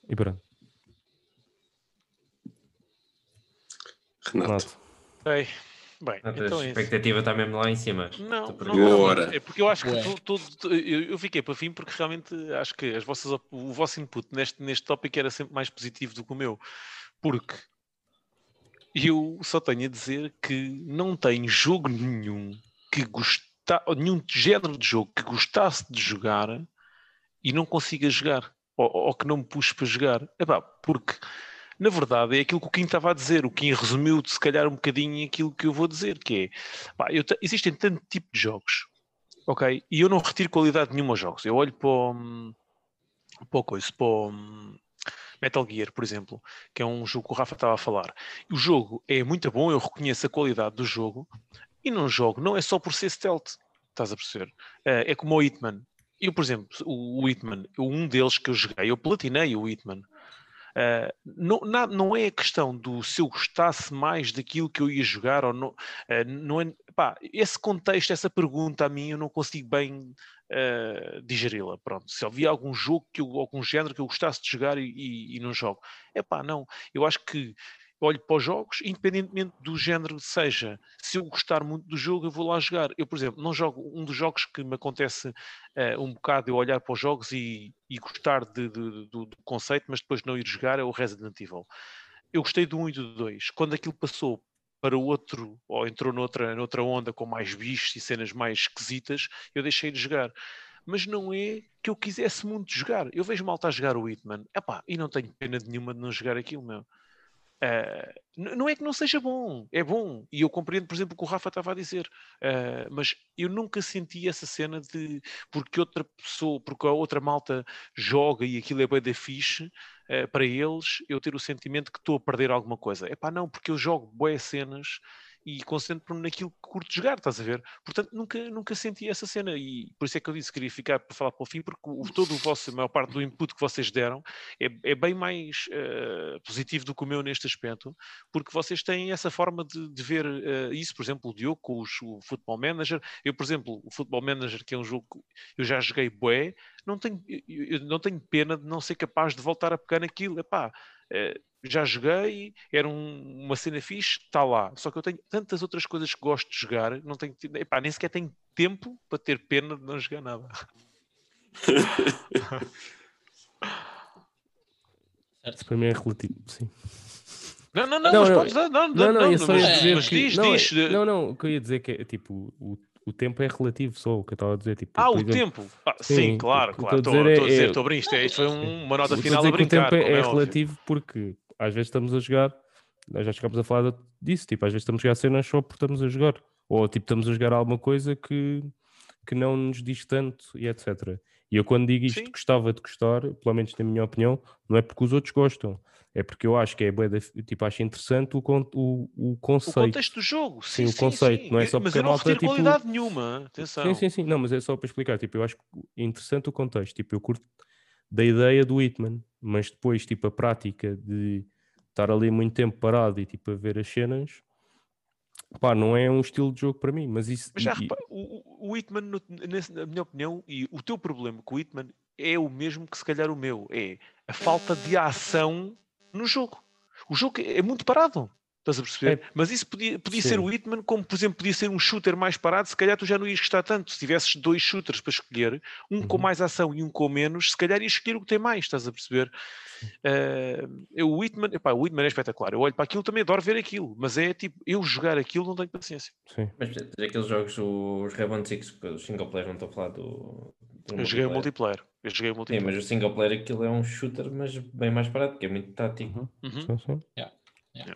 E pronto, Renato. Renato. Bem, bem A então tua é expectativa está mesmo lá em cima. Não, não, não, é porque eu acho que tu- tu- tu- eu, eu fiquei para fim porque realmente acho que as vossas, o vosso input neste, neste tópico era sempre mais positivo do que o meu. Porque eu só tenho a dizer que não tem jogo nenhum que gosta, ou nenhum género de jogo que gostasse de jogar e não consiga jogar, ou, ou que não me puxe para jogar. Epá, porque na verdade é aquilo que o Kim estava a dizer. O Kim resumiu se calhar um bocadinho aquilo que eu vou dizer, que é pá, te- existem tanto tipo de jogos, ok? E eu não retiro qualidade nenhuma aos jogos. Eu olho para o, para o coisa, para o Metal Gear, por exemplo, que é um jogo que o Rafa estava a falar. O jogo é muito bom, eu reconheço a qualidade do jogo e não jogo, não é só por ser stealth, estás a perceber? Eh, é como o Hitman. Eu, por exemplo, o, o Hitman, eu- um deles que eu joguei, eu platinei o Hitman. Uh, não, na- não é a questão do se eu gostasse mais daquilo que eu ia jogar ou não. uh, não é, pá, esse contexto, essa pergunta a mim, eu não consigo bem uh, digeri-la. Pronto, se havia algum jogo, que eu, algum género que eu gostasse de jogar e, e- e não jogo, é pá, não. Eu acho que olho para os jogos, independentemente do género que seja, se eu gostar muito do jogo, eu vou lá jogar. Eu, por exemplo, não jogo um dos jogos que me acontece eh, um bocado eu olhar para os jogos e, e gostar de- de- do, do conceito, mas depois não ir jogar, é o Resident Evil. Eu gostei do 1 e do 2. Quando aquilo passou para o outro, ou entrou noutra, noutra onda com mais bichos e cenas mais esquisitas, eu deixei de jogar. Mas não é que eu quisesse muito jogar. Eu vejo malta a jogar o Hitman, epá, e não tenho pena nenhuma de não jogar aquilo, meu. N- não é que não seja bom, é bom. E eu compreendo, por exemplo, o que o Rafa estava a dizer. Ah, mas eu nunca senti essa cena de porque outra pessoa, porque a outra malta joga e aquilo é bem da fixe, ah, para eles eu ter o sentimento que estou a perder alguma coisa. É pá, não, porque eu jogo boas cenas e concentro-me naquilo que curto jogar, estás a ver? Portanto, nunca, nunca senti essa cena e por isso é que eu disse que queria ficar para falar para o fim, porque o, todo o vosso, a maior parte do input que vocês deram é, é bem mais eh, positivo do que o meu neste aspecto, porque vocês têm essa forma de, de ver eh, isso, por exemplo, o Diogo com os- o Football Manager, eu, por exemplo, o Football Manager, que é um jogo que eu já joguei bué, não tenho, eu, eu não tenho pena de não ser capaz de voltar a pegar naquilo, epá, eh, já joguei, era um- uma cena fixe, está lá. Só que eu tenho tantas outras coisas que gosto de jogar, não tenho, epá, nem sequer tenho tempo para ter pena de não jogar nada. Certo? Para mim é relativo, sim. Não, não, não, Não, mas não, podes dar- não, Não, não, eu só ia mas, dizer mas que... diz, não, é- diz. eh, não, não, o que eu ia dizer que é, tipo, o, o tempo é relativo só, o que eu estava a dizer, tipo, Ah, o exemplo, tempo. Ah, sim, Sim, claro, eu claro. estou a dizer estou a é- é- a brincar. Isto, é- foi um- uma nota final a que o brincar. tempo é, é é relativo porque às vezes estamos a jogar, nós já chegámos a falar disso, tipo, às vezes estamos a jogar cenas só porque estamos a jogar, ou tipo, estamos a jogar alguma coisa que, que não nos diz tanto e etc. E eu quando digo isto Sim. gostava de gostar, pelo menos na minha opinião, não é porque os outros gostam, é porque eu acho que é tipo, acho interessante o, con- o, o O conceito. contexto do jogo. Sim, Sim, o conceito, sim. não é só Mas porque eu a não retiro tipo- qualidade nenhuma. Atenção. Sim, sim, sim. Não, mas é só para explicar. Tipo, eu acho interessante o contexto. Tipo, eu curto da ideia do Hitman, mas depois, tipo, a prática de estar ali muito tempo parado e, tipo, a ver as cenas, pá, não é um estilo de jogo para mim. Mas isso. Mas já e- repara, o, Hitman, no- nesse- na minha opinião, e o teu problema com o Hitman é o mesmo que se calhar o meu. É a falta de ação no jogo. O jogo é muito parado. Estás a perceber? Mas isso podia, podia ser Sim. o Hitman, como por exemplo podia ser um shooter mais parado, se calhar tu já não ias gostar tanto. Se tivesses dois shooters para escolher, um com Uhum. mais ação e um com menos, se calhar ias escolher o que tem mais, estás a perceber? Eu, o, Hitman, epá, o Hitman é espetacular. Eu olho para aquilo também adoro ver aquilo, mas é tipo, eu jogar aquilo não tenho paciência. Sim. Mas aqueles jogos, os Rainbow Six, os single player não estou a falar do. do Eu joguei o multiplayer. Eu joguei o Sim, multiplayer. mas o single player aquilo é um shooter, mas bem mais barato, que é muito tático. Uhum. Sim, sim. Tem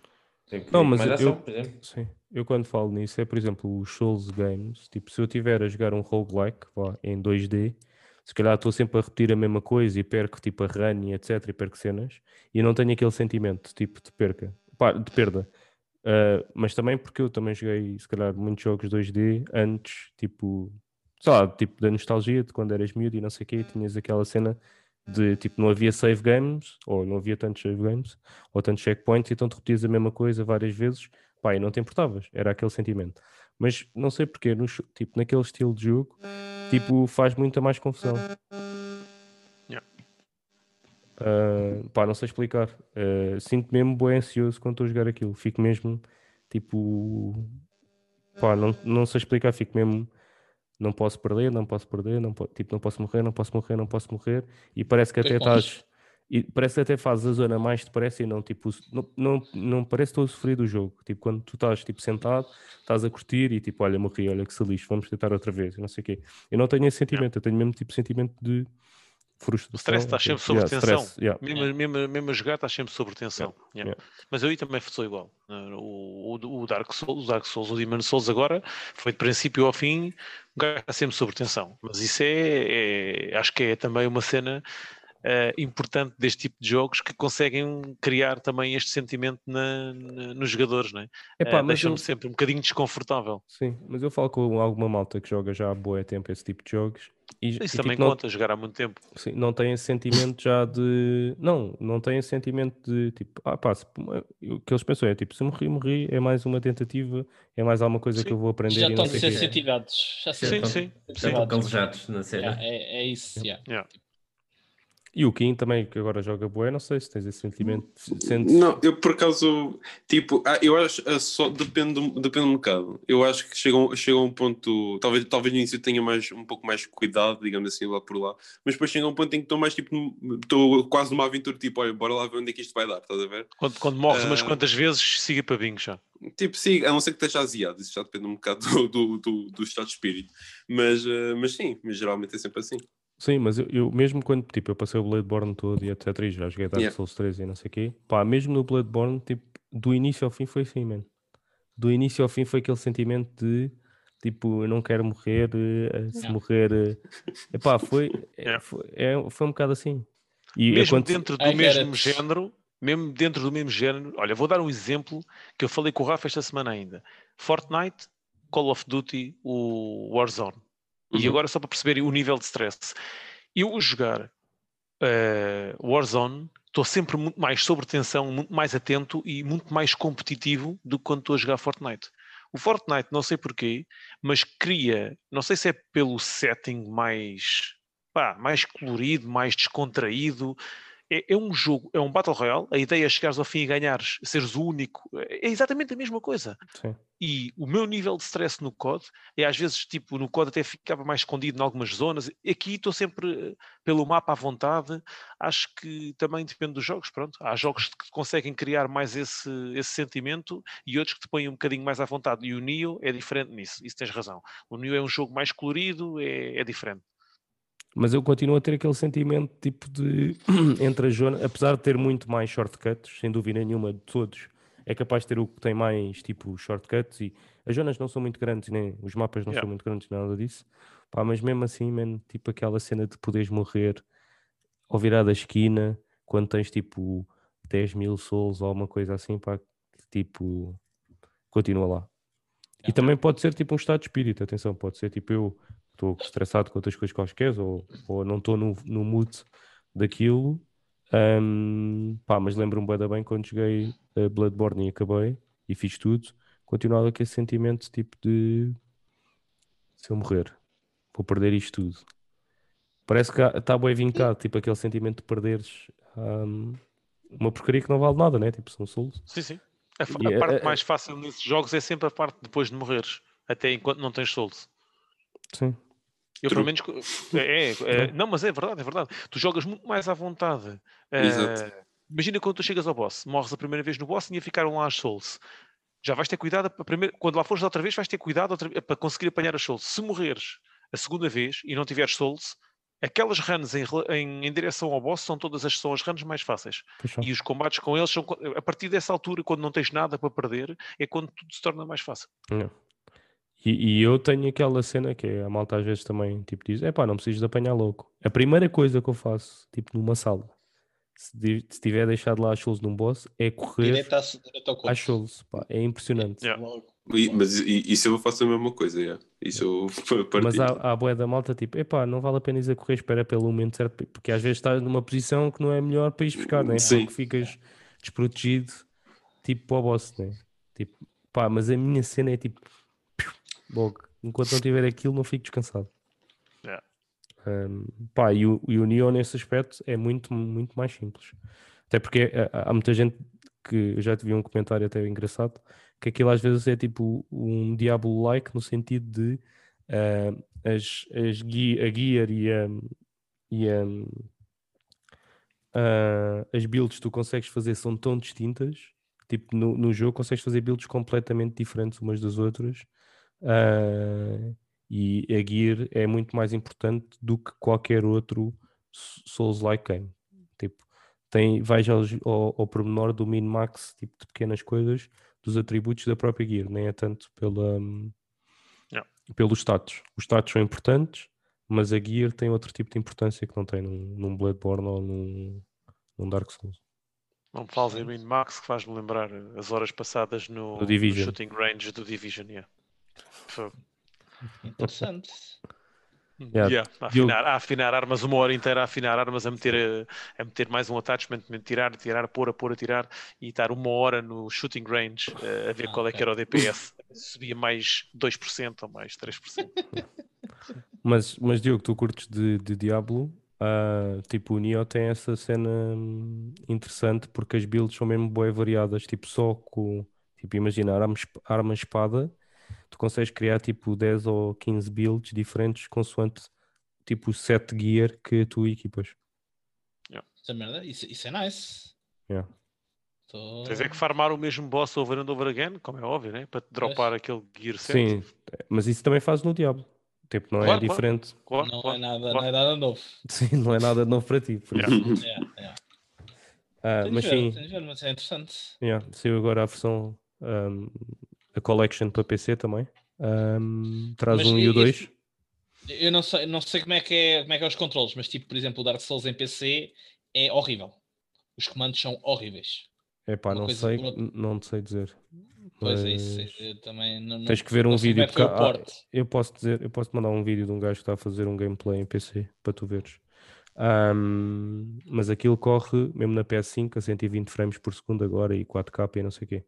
Não, mas mais eu-. Sim, eu quando falo nisso é, por exemplo, os Souls Games. Tipo, se eu estiver a jogar um roguelike vá, em 2D, se calhar estou sempre a repetir a mesma coisa e perco tipo a run e etc. e perco cenas e não tenho aquele sentimento tipo de perca, pá, de perda. Ah, mas também porque eu também joguei, se calhar, muitos jogos 2D antes, tipo, sei lá, tipo da nostalgia de quando eras miúdo e não sei o quê, e tinhas aquela cena de tipo, não havia save games, ou não havia tantos save games, ou tantos checkpoints, então tu repetias a mesma coisa várias vezes, pá, e não te importavas, era aquele sentimento. Mas não sei porquê, no, tipo, naquele estilo de jogo, tipo, faz muita mais confusão. Yeah. Ah, pá, não sei explicar. Ah, sinto mesmo bem ansioso quando estou a jogar aquilo. Fico mesmo, tipo, pá, não, não sei explicar, fico mesmo, não posso perder, não posso perder, não, po- tipo, não posso morrer, não posso morrer, não posso morrer. E parece que até estás, e parece que até fazes a zona mais depressa e não, tipo, não, não, não parece que estou a sofrer do jogo. Tipo, quando tu estás, tipo, sentado, estás a curtir e tipo, olha, morri, olha que se lixo, vamos tentar outra vez, e não sei o quê. Eu não tenho esse sentimento, eu tenho mesmo, tipo, sentimento de frustração. stress, estás ok. sempre sob tensão. stress, yeah. Mesmo, mesmo, mesmo a jogar estás sempre sob tensão. Yeah. yeah. Mas eu aí também sou igual. Uh, O, o, o Dark Souls, o Dark Souls, o Demon Souls agora foi de princípio ao fim, um gajo está sempre sob tensão. Mas isso é, é- acho que é também uma cena uh, importante deste tipo de jogos que conseguem criar também este sentimento na- na- nos jogadores, não é? Epá, Uh, mas Deixa-me eu- sempre um bocadinho desconfortável. Sim, mas eu falo com alguma malta que joga já há boa tempo esse tipo de jogos e, Isso e, tipo, também não, conta, jogar há muito tempo. sim, não tem esse sentimento já de. Não, não tem esse sentimento de tipo, ah pá, se- o que eles pensam é tipo, se morri, morri, é mais uma tentativa, é mais alguma coisa Sim. que eu vou aprender Já não estão sensitivados. Já Sim. Sim, sim. Estão calejados na cena. Yeah, é, é isso. yeah. Yeah. E o Kim também, que agora joga bué, não sei se tens esse sentimento. se- Sentes... Não, eu por acaso, tipo, ah, eu acho ah, só depende, do- depende um bocado. Eu acho que chega, chega a um ponto, talvez, talvez no início tenha mais, um pouco mais cuidado, digamos assim, lá por lá, mas depois chega um ponto em que estou mais tipo, estou quase numa aventura, tipo, olha, bora lá ver onde é que isto vai dar, estás a ver? Quando, quando morres umas Ah. quantas vezes, siga para bingo já. Tipo, sim, a não ser que esteja aziado, isso já depende um bocado do, do, do, do estado de espírito, mas, ah, mas sim, mas geralmente é sempre assim. Sim, mas eu, eu mesmo quando tipo, eu passei o Bloodborne todo e etc. E já joguei Dark Yeah. Souls 3 e não sei o quê, pá, mesmo no Bloodborne, tipo, do início ao fim foi assim, mano. Do início ao fim foi aquele sentimento de tipo, eu não quero morrer, eh, se Yeah. morrer. eh, Epá, foi, é, Yeah. foi, é, foi um bocado assim. E mesmo quando- dentro do I mesmo it. género, mesmo dentro do mesmo género, olha, vou dar um exemplo que eu falei com o Rafa esta semana ainda. Fortnite, Call of Duty, o Warzone. E Uhum. agora só para perceberem o nível de stress. Eu a jogar eh, Warzone, estou sempre muito mais sob tensão, muito mais atento e muito mais competitivo do que quando estou a jogar Fortnite. O Fortnite, não sei porquê, mas cria, não sei se é pelo setting mais, pá, mais colorido, mais descontraído. É, é um jogo, é um Battle Royale. A ideia é chegares ao fim e ganhares, seres o único. É exatamente a mesma coisa. Sim. E o meu nível de stress no COD é às vezes, tipo, no COD até ficava mais escondido em algumas zonas. Aqui estou sempre eh, pelo mapa à vontade. Acho que também depende dos jogos, pronto. Há jogos que conseguem criar mais esse, esse sentimento e outros que te põem um bocadinho mais à vontade. E o Neo é diferente nisso, isso tens razão. O Neo é um jogo mais colorido, é, é diferente. Mas eu continuo a ter aquele sentimento tipo de entre as zonas, apesar de ter muito mais shortcuts, sem dúvida nenhuma de todos, é capaz de ter o que tem mais tipo shortcuts e as zonas não são muito grandes, nem os mapas não Yeah. são muito grandes, nada disso. Pá, mas mesmo assim, man, tipo aquela cena de poderes morrer ao virar da esquina, quando tens tipo 10 mil souls ou alguma coisa assim, pá, tipo, continua lá. E também pode ser tipo um estado de espírito, atenção, pode ser tipo eu estou estressado com outras coisas quaisquer ou, ou não estou no, no mood daquilo. Ahm, pá, mas lembro-me da bem quando joguei eh, Bloodborne e acabei e fiz tudo, continuava com esse sentimento tipo de se eu morrer, vou perder isto tudo. Parece que está bem vincado, tipo aquele sentimento de perderes ahm, uma porcaria que não vale nada, né? Tipo, são souls. Sim, sim. A, a a- parte a- mais fácil nesses jogos é sempre a parte depois de morreres, até enquanto não tens souls. Sim. Eu, True. pelo menos, é, é- é- não, mas é verdade, é verdade. Tu jogas muito mais à vontade. Exato. Eh, imagina quando tu chegas ao boss, morres a primeira vez no boss e ainda ficaram lá as souls. Já vais ter cuidado, a primeira, quando lá fores outra vez, vais ter cuidado outra para conseguir apanhar as souls. Se morreres a segunda vez e não tiveres souls, aquelas runs em, em, em direção ao boss são todas as, são as runs mais fáceis. Só. E os combates com eles são a partir dessa altura, quando não tens nada para perder, é quando tudo se torna mais fácil. Não. E, e eu tenho aquela cena que é, a malta às vezes também tipo, diz: é pá, não precisas de apanhar louco. A primeira coisa que eu faço, tipo numa sala, se, se tiver deixado lá as souls num boss, é correr às souls. Pá, é impressionante. Yeah. E- mas isso eu faço a mesma coisa, yeah. isso eu partilho. Mas há, há a boé da malta tipo, epá, não vale a pena ir a correr, espera pelo momento certo, porque às vezes estás numa posição que não é melhor para ir buscar, né? Sim. Porque ficas desprotegido, tipo para o boss, né? Tipo, pá, mas a minha cena é tipo, logo, enquanto não tiver aquilo, não fico descansado. Yeah. Um, pá, e o, e o Neo nesse aspecto é muito, muito mais simples. Até porque há, há muita gente que eu já te vi um comentário até engraçado, que aquilo às vezes é tipo um Diablo-like no sentido de ah, as, as gui- a gear e, a, e a, ah, as builds que tu consegues fazer são tão distintas, tipo no, no jogo consegues fazer builds completamente diferentes umas das outras. Ah, e a gear é muito mais importante do que qualquer outro Souls-like game. Tipo, tem, vais aos- ao, ao pormenor do min-max, tipo de pequenas coisas, dos atributos da própria gear, nem é tanto pela, hum, Yeah. pelos status. Os status são importantes, mas a gear tem outro tipo de importância que não tem num, num Bloodborne ou num, num Dark Souls. Não me fales em Min Max, que faz-me lembrar as horas passadas no, no Division. shooting range do Division. Yeah. Interessante. Yeah, Yeah, a, afinar, a afinar armas, uma hora inteira a afinar armas, a meter, a meter mais um attachment, a tirar, tirar, a pôr, a pôr, a tirar e estar uma hora no shooting range eh, a ver Ah, qual é ok. que era o DPS. Subia mais 2% ou mais 3%. Mas, mas Diogo, tu curtes de, de Diablo? Ah, tipo, o Neo tem essa cena hum, interessante porque as builds são mesmo bem variadas. Tipo, só com, tipo, imagina, arma, arma espada, tu consegues criar tipo 10 ou 15 builds diferentes consoante tipo o set gear que tu equipas. Essa merda, isso, isso é nice. Yeah. Tô... Tens é que farmar o mesmo boss over and over again, como é óbvio, né? para te dropar aquele gear certo. Sim, mas isso também faz no Diablo. Tipo, não é Claro, claro. diferente. Claro, não, claro, é nada, claro. não é nada novo. Sim, não é nada novo para ti. por Yeah. isso. É, é. Ah, mas ver, sim, ver, mas é interessante. Yeah, saiu agora a versão, um, a collection para PC também. Um, traz Mas um e o e- 2. Eu não sei, não sei como, é que é, como é que é os controles, mas tipo, por exemplo, o Dark Souls em PC é horrível. Os comandos são horríveis. Epá, uma não sei, não sei dizer. Pois é isso. Mas Eu também não, Tens que ver um vídeo. é que porque porte. eu posso dizer, eu posso te mandar um vídeo de um gajo que está a fazer um gameplay em PC para tu veres. Um, mas aquilo corre mesmo na PS5 a 120 frames por segundo agora e 4K e não sei o quê.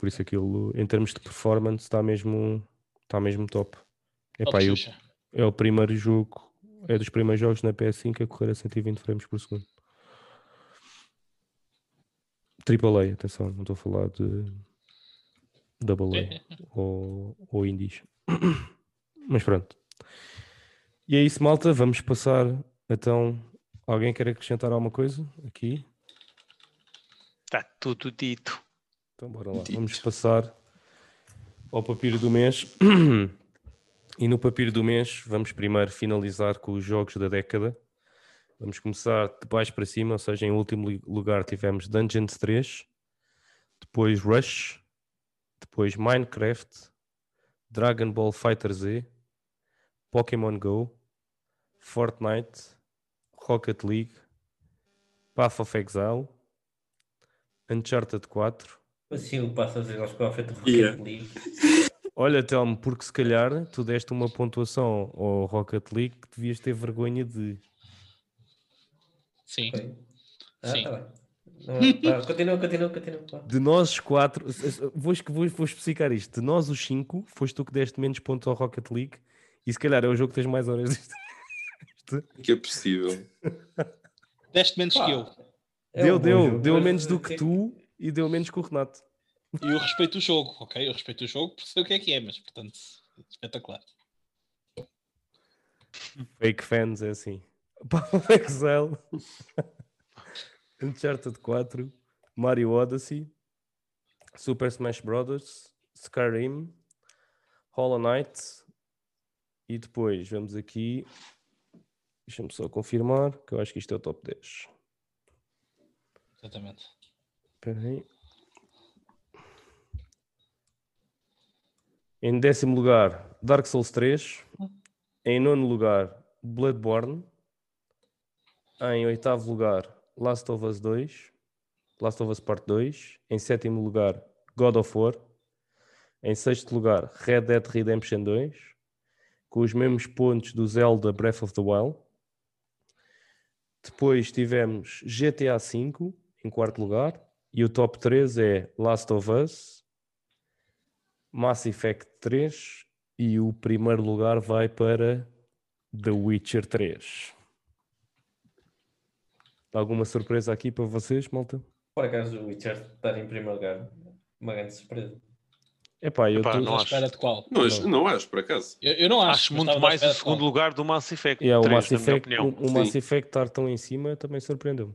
Por isso aquilo, em termos de performance, está mesmo, está mesmo top. Epá, eu, é o primeiro jogo, é dos primeiros jogos na PS5 a correr a 120 frames por segundo. Triple A, atenção, não estou a falar de Double A É, ou, ou Indies. Mas pronto. E é isso, malta. Vamos passar então. Alguém quer acrescentar alguma coisa aqui? Está Tá tudo dito. Então bora lá. Dito. Vamos passar ao papiro do mês. E no papiro do mês vamos primeiro finalizar com os jogos da década. Vamos começar de baixo para cima, ou seja, em último lugar tivemos Dungeons 3, depois Rush, depois Minecraft, Dragon Ball Fighter Z, Pokémon Go, Fortnite, Rocket League, Path of Exile, Uncharted 4, Assim o passo a dizer aos frente do Rocket Yeah. League. Olha, Telmo, porque se calhar tu deste uma pontuação ao Rocket League que devias ter vergonha de. Sim. Ah, Sim. tá bem. Não, tá, continua, continua, continua. De nós os quatro, vou, es- vou, vou especificar isto. De nós os cinco, foste tu que deste menos pontos ao Rocket League e se calhar é o jogo que tens mais horas. Que é possível. Deste menos Pá, que eu. é deu, um deu, jogo, deu menos do que tem- tu e deu menos que o Renato. E eu respeito o jogo, ok? Eu respeito o jogo porque sei o que é que é, mas portanto, espetacular. Fake fans é assim. Paulo Excel, Uncharted 4, Mario Odyssey, Super Smash Bros., Skyrim, Hollow Knight e depois vamos aqui. Deixa-me só confirmar que eu acho que isto é o top 10. Exatamente. Espera aí. Em décimo lugar, Dark Souls 3. Em nono lugar, Bloodborne. Em oitavo lugar, Last of Us 2. Last of Us Part 2. Em sétimo lugar, God of War. Em sexto lugar, Red Dead Redemption 2. Com os mesmos pontos do Zelda Breath of the Wild. Depois tivemos GTA V em quarto lugar. E o top 3 é Last of Us, Mass Effect 3 e o primeiro lugar vai para The Witcher 3. Alguma surpresa aqui para vocês, malta? Por acaso o Witcher estar em primeiro lugar, uma grande surpresa. Epá, eu Epá, tô- não À acho. espera de qual? Não, acho, não acho, por acaso. Eu, eu não acho. Acho muito mais o segundo qual. lugar do Mass Effect Yeah, o 3, Mass na minha Effect, opinião. o, o Mass. Effect estar tão em cima também surpreendeu-me.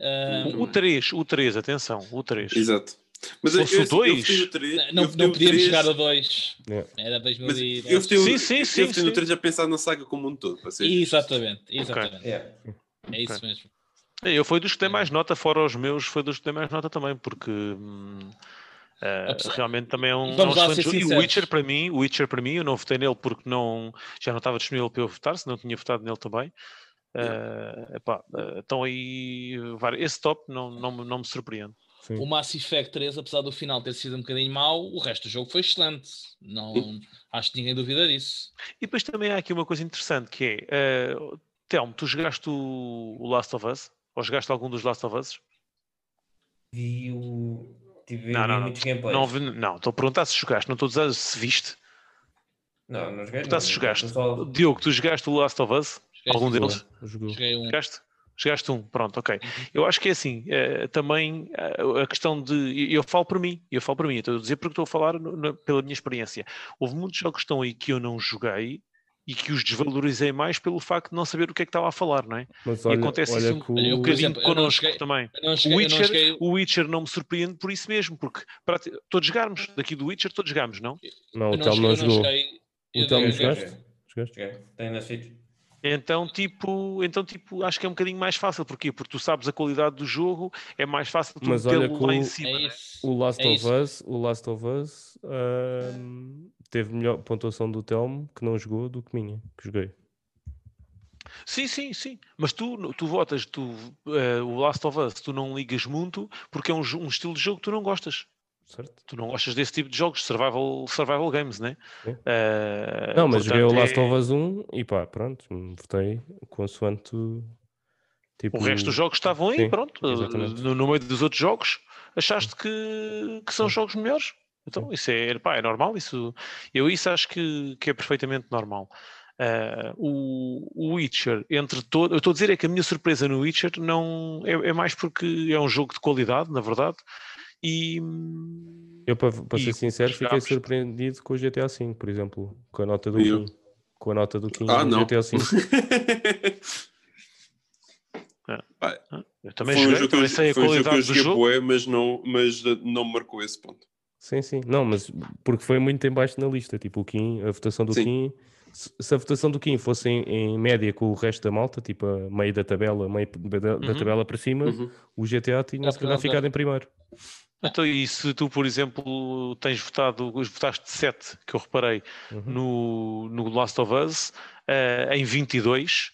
Ah, O 3, o 3, atenção, o 3. Exato. Mas Se fosse eu, o dois, eu votei no três- não, eu votei não podíamos três, chegar a 2. Yeah. Era Mas 2010. eu votei, o- Sim, sim, eu sim, no sim. 3 a pensar na saga como um todo. Para ser justo. Exatamente, exatamente. Yeah. É isso mesmo. Eu fui dos que dei mais nota, fora os meus, foi dos que dei mais nota também, porque hum, Apesar- realmente também é um, é um Vamos lá excelente ser jogo. E o. Witcher para mim, o Witcher para mim, eu não votei nele porque não, já não estava disponível para eu votar, senão tinha votado nele também. Eh, epá, eh, então aí vários- esse top não, não, me- não me surpreende. Sim. O Mass Effect 3, apesar do final ter sido um bocadinho mau, o resto do jogo foi excelente. Não, acho que ninguém duvida disso. E depois também há aqui uma coisa interessante que é, eh, Telmo, tu jogaste o, o Last of Us? Ou jogaste algum dos Last of Us? Vi o. Tive Não, não, não. muitos gameplays. Não, vi- não, estou a perguntar se jogaste, não estou a dizer se viste. Não, não joguei. Perguntar não, se não, jogaste. só- Diogo, tu jogaste o Last of Us? Joguei Algum deles? Jogou. Joguei um. Jogaste? Jogaste um, pronto, ok. Eu acho que é assim, eh, também eh, a questão de. e Eu falo por mim, eu falo por mim, estou a dizer porque estou a falar no- na- pela minha experiência. Houve muitos jogos que estão aí que eu não joguei e que os desvalorizei mais pelo facto de não saber o que é que estava a falar, não é? Mas e olha, acontece olha isso o- um por bocadinho exemplo, connosco joguei- também. O cheguei, não Witcher, cheguei- o Witcher não me surpreende por isso mesmo, porque prati- todos jogarmos, daqui do Witcher todos jogamos, não? Não, o não Telmo cheguei- não eu não jogou. cheguei- O Telmo jogaste? Tem na Switch. Então tipo, então, tipo, acho que é um bocadinho mais fácil. Porquê? Porque tu sabes a qualidade do jogo, é mais fácil tu Mas olha que lá o- em É cima. né? isso. O Last É of isso. Us, o Last of Us ahm, teve melhor pontuação do Telmo que não jogou do que minha, que joguei. Sim, sim, sim. Mas tu, tu votas, tu, eh, o Last of Us, tu não ligas muito porque é um, um estilo de jogo que tu não gostas. Certo? Tu não gostas desse tipo de jogos, survival, survival games, né? Sim. Eh, Não, mas joguei o Last é- of Us 1 e pá, pronto, votei consoante tipo, O resto dos jogos estavam aí, Sim, pronto. No, no meio dos outros jogos, achaste que, que são jogos melhores. Então, isso é, pá, é normal. Isso, eu isso acho que, que é perfeitamente normal. O, o Witcher, entre todos, eu estou a dizer é que a minha surpresa no Witcher não é, é mais porque é um jogo de qualidade, na verdade, e Eu, para, para E ser sincero, fiquei surpreendido com o GTA V, por exemplo, com a nota do Eu. Kim. Com a nota do Kim Ah, no não. GTA V. eu também foi um joguei, jogo que também eu, sei a foi um jogo qualidade do jogo. mas não, mas eh, não me marcou esse ponto. Sim, sim. Não, mas porque foi muito em baixo na lista. Tipo, o Kim, a votação do Sim. Kim. Se a votação do Kim fosse em, em média com o resto da malta, tipo a meio da tabela, meio da, da Uhum. tabela para cima, Uhum. o GTA tinha Ah, se calhar pronto. ficado em primeiro. Então, e se tu, por exemplo, tens votado, votaste 7, que eu reparei, Uhum. no, no Last of Us, eh, em 22,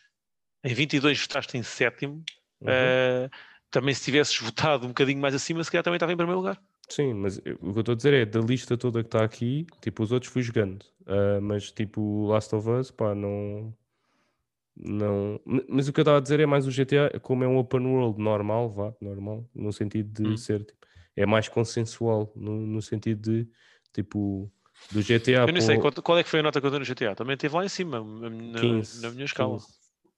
em 22 votaste em sétimo, Uhum. eh, também se tivesses votado um bocadinho mais acima, se calhar também estava em primeiro lugar. Sim, mas eu- o que eu estou a dizer é da lista toda que está aqui, tipo, os outros fui jogando. Ah, mas tipo, Last of Us, pá, não. Não. Mas o que eu estava a dizer é mais o GTA, como é um open world normal, vá, normal, no sentido de Hum. ser, tipo, é mais consensual, no, no sentido de, tipo, do GTA eu nem sei qual, qual é que foi a nota que eu dei no GTA, também esteve lá em cima, na, 15, na minha escala. 15.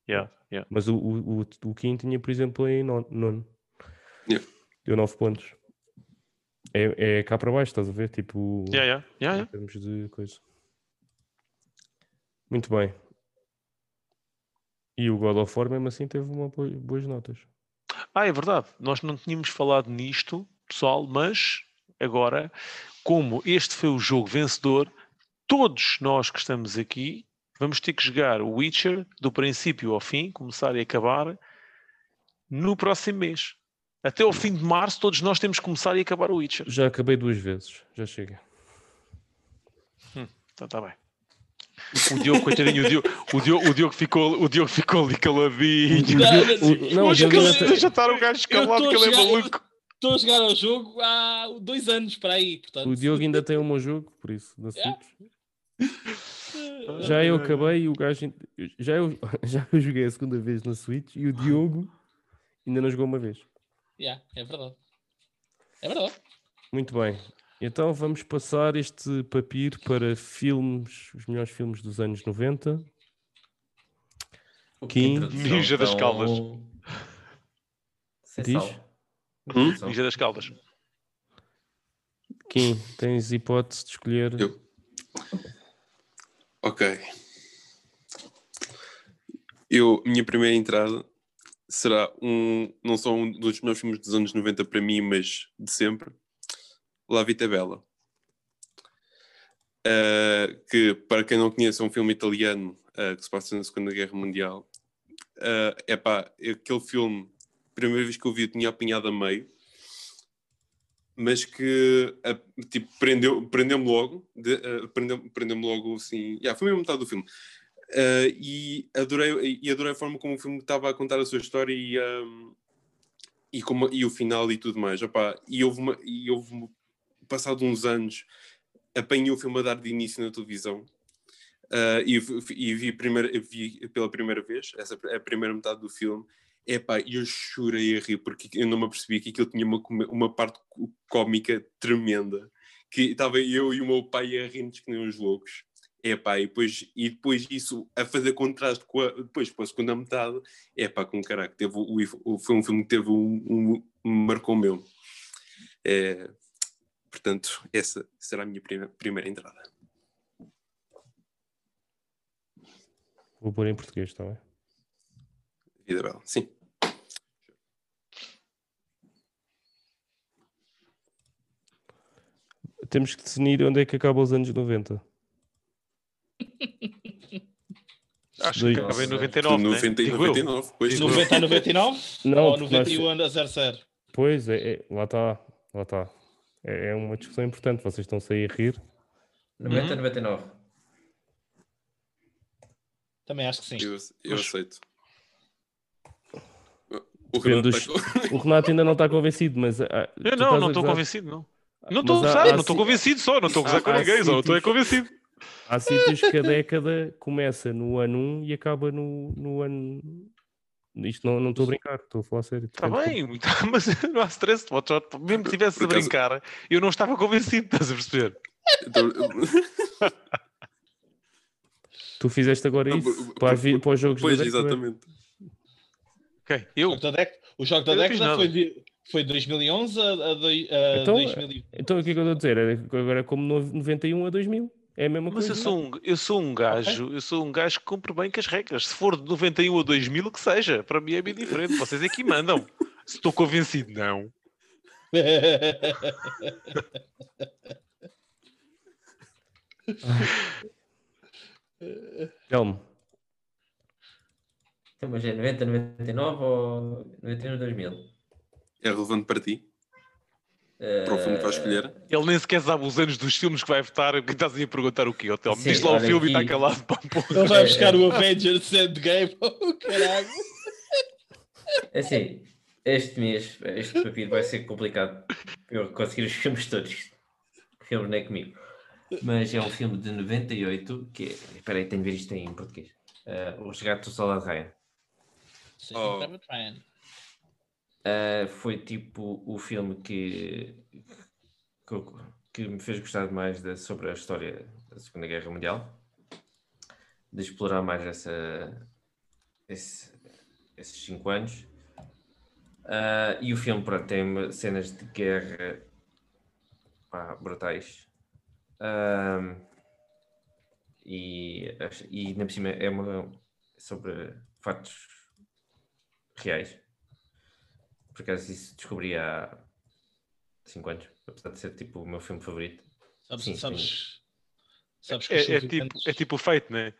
Yeah, yeah. Mas o, o, o, o Kim tinha, por exemplo, em non- nono. Yeah. Deu 9 pontos. É, é cá para baixo, estás a ver? Tipo, Yeah, yeah, yeah, em yeah. termos de coisa. Muito bem. E o God of War, mesmo assim, teve uma bo- boas notas. Ah, é verdade. Nós não tínhamos falado nisto, pessoal, mas agora, como este foi o jogo vencedor, todos nós que estamos aqui vamos ter que jogar o Witcher do princípio ao fim, começar e acabar, no próximo mês. Até ao fim de março, todos nós temos que começar e acabar o Witcher. Já acabei duas vezes, já chega. Então está bem. O Diogo, coitadinho, o Diogo, o Diogo, o Diogo ficou, o Diogo ficou ali caladinho. Não, mas- O- não, o Diogo que ainda ele- tem- deixa estar o gajo escalado tô que ele é maluco. Estou a jogar ao jogo há dois anos para aí, portanto. O Diogo ainda tem o meu jogo, por isso, da Yeah. Switch. Já eu acabei e o gajo. Já eu, já eu joguei a segunda vez na Switch e o Diogo ainda não jogou uma vez. Yeah, é verdade. É verdade. Muito bem. Então vamos passar este papiro para filmes, os melhores filmes dos anos 90. O Kim, Ninja das Caldas. Diz? Hum? Das Caldas. Kim, tens hipótese de escolher. Eu. Ok. Eu, minha primeira entrada será um, não só um dos meus filmes dos anos 90 para mim, mas de sempre, La Vita é Bella. Uh, que, para quem não conhece, é um filme italiano uh, que se passa na Segunda Guerra Mundial. É pá, aquele filme, primeira vez que eu vi, eu tinha apanhado a meio, mas que tipo, prendeu- prendeu-me logo, uh, prendeu- prendeu-me logo assim. Yeah, foi mesmo metade do filme. Uh, e, adorei, e adorei a forma como o filme estava a contar a sua história e, um, e, como, e o final e tudo mais. Opá, e houve, uma, e houve passado uns anos, apanhei o filme a dar de início na televisão. uh, e, e vi, primeira, vi pela primeira vez, essa a primeira metade do filme. Epá, eu chorei a rir porque eu não me apercebi que aquilo tinha uma, uma parte có- cómica tremenda. Que estava eu e o meu pai a rir-nos que nem uns loucos. Epá, e depois, e depois isso a fazer contraste com a, depois com a segunda metade, epá, com caraca, teve, o, foi um filme que teve um, um, marcou mesmo. É, portanto, essa será a minha prima- primeira entrada. Vou pôr em português, está bem? Vida Bela, sim. Temos que definir onde é que acaba os anos 90. Acho Dois- que acaba em Nossa, 99, né? 90 e Digo eu. 99. Pois, Digo eu. 90 a 99? Não, ou porque nós- 91 a 00? Pois, é, é- lá está, lá está. É, é uma discussão importante, vocês estão-se aí a rir. 90, Uhum. 99. Também acho que sim. eu, eu Mas- aceito. O Renato dos- com- O Renato ainda não está convencido, mas. ah, Eu não, a não estou convencido, não. Não estou a não estou convencido só, não estou a gozar há- com ninguém, só estou é convencido. Há sítios que a década começa no ano 1 e acaba no, no ano. Isto não não estou a brincar, estou a falar sério. Está bem, mas não há stress, mesmo que estivesse a acaso- brincar, eu não estava convencido, estás a perceber? Então, Tu fizeste agora isso para, para os jogos Pois, da década? exatamente. Ok, O eu, jogo da década, o jogo da década foi, foi 2011 a, a, a Então, 2000. Então o que é que eu estou a dizer? É Agora é como no 91 a 2000. É a mesma mas coisa. eu sou, um, eu sou um gajo, eu sou um gajo que cumpre bem com as regras. Se for de 91 a 2000, que seja. Para mim é bem diferente. Vocês é que mandam. Se estou convencido, não. Telmo, Então, mas é 90, 99 ou 91, 2000? É relevante para ti? Para o filme que vais escolher? Ele nem sequer sabe os anos dos filmes que vai votar. Que estás a perguntar o quê, Hotel? Sim, Diz lá o filme e está aqui. calado. Pá, porra. Ele vai É, buscar é. o Avengers Endgame. Oh, caralho. É assim, este mês, este papiro vai ser complicado para eu conseguir os filmes todos. O filme não é comigo. Mas é um filme de 98 que é. Espera aí, tenho de ver isto em português. Eh, o Resgate do Soldado Ryan. Sim, Oh. Ryan. Uh, foi tipo o filme que, que, que me fez gostar mais da- sobre a história da Segunda Guerra Mundial, de explorar mais essa, esse- esses cinco anos. Uh, e o filme pronto, tem cenas de guerra pá, brutais. Ahm, e, e ainda por cima é uma sobre fatos reais. Por acaso isso descobri há 5 anos, apesar de ser tipo o meu filme favorito. Sabes, Sim, sabes, sabes que os É, é tipo, sobreviventes- é tipo o feito, né?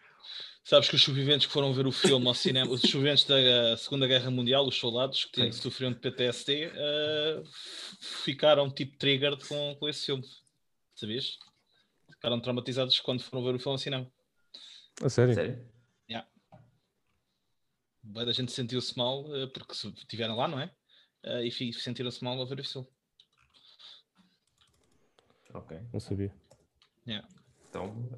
Sabes que os sobreviventes que foram ver o filme ao cinema, os sobreviventes da Segunda Guerra Mundial, os soldados que tinham- Sim. sofriam de PTSD, eh, ficaram tipo triggered com, com esse filme. Sabias? Ficaram traumatizados quando foram ver o filme ao cinema. A sério? Sério? Bué da gente sentiu-se mal eh, porque se- estiveram lá, não é? Eh, e sentiram-se mal a ver o filme. Ok. Não sabia. Então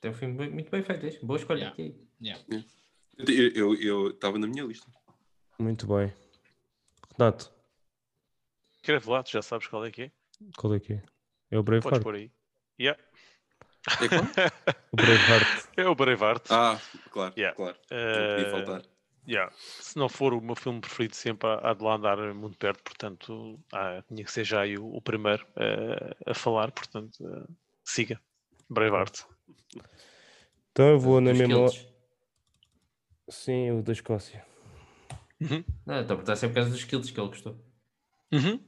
tem um filme bem- muito bem feito. Boa escolha Yeah. aqui. Yeah. Eu estava na minha lista. Muito bem. Renato, Escreve lá, tu já sabes qual é que é. qual é que é? É o Podes Braveheart. pôr aí. Yeah. É qual? O Braveheart. É o Braveheart. Ah, claro, Yeah. claro. Não Eh, podia faltar. Yeah. Se não for o meu filme preferido, sempre há de lá andar muito perto, portanto, ah, tinha que ser já aí o, o primeiro eh, a falar, portanto, eh, siga. Braveheart. Então eu vou na mesma. Sim, o da Escócia. Uhum. Não, estou a perguntar se é por causa dos kills que ele gostou. Uhum.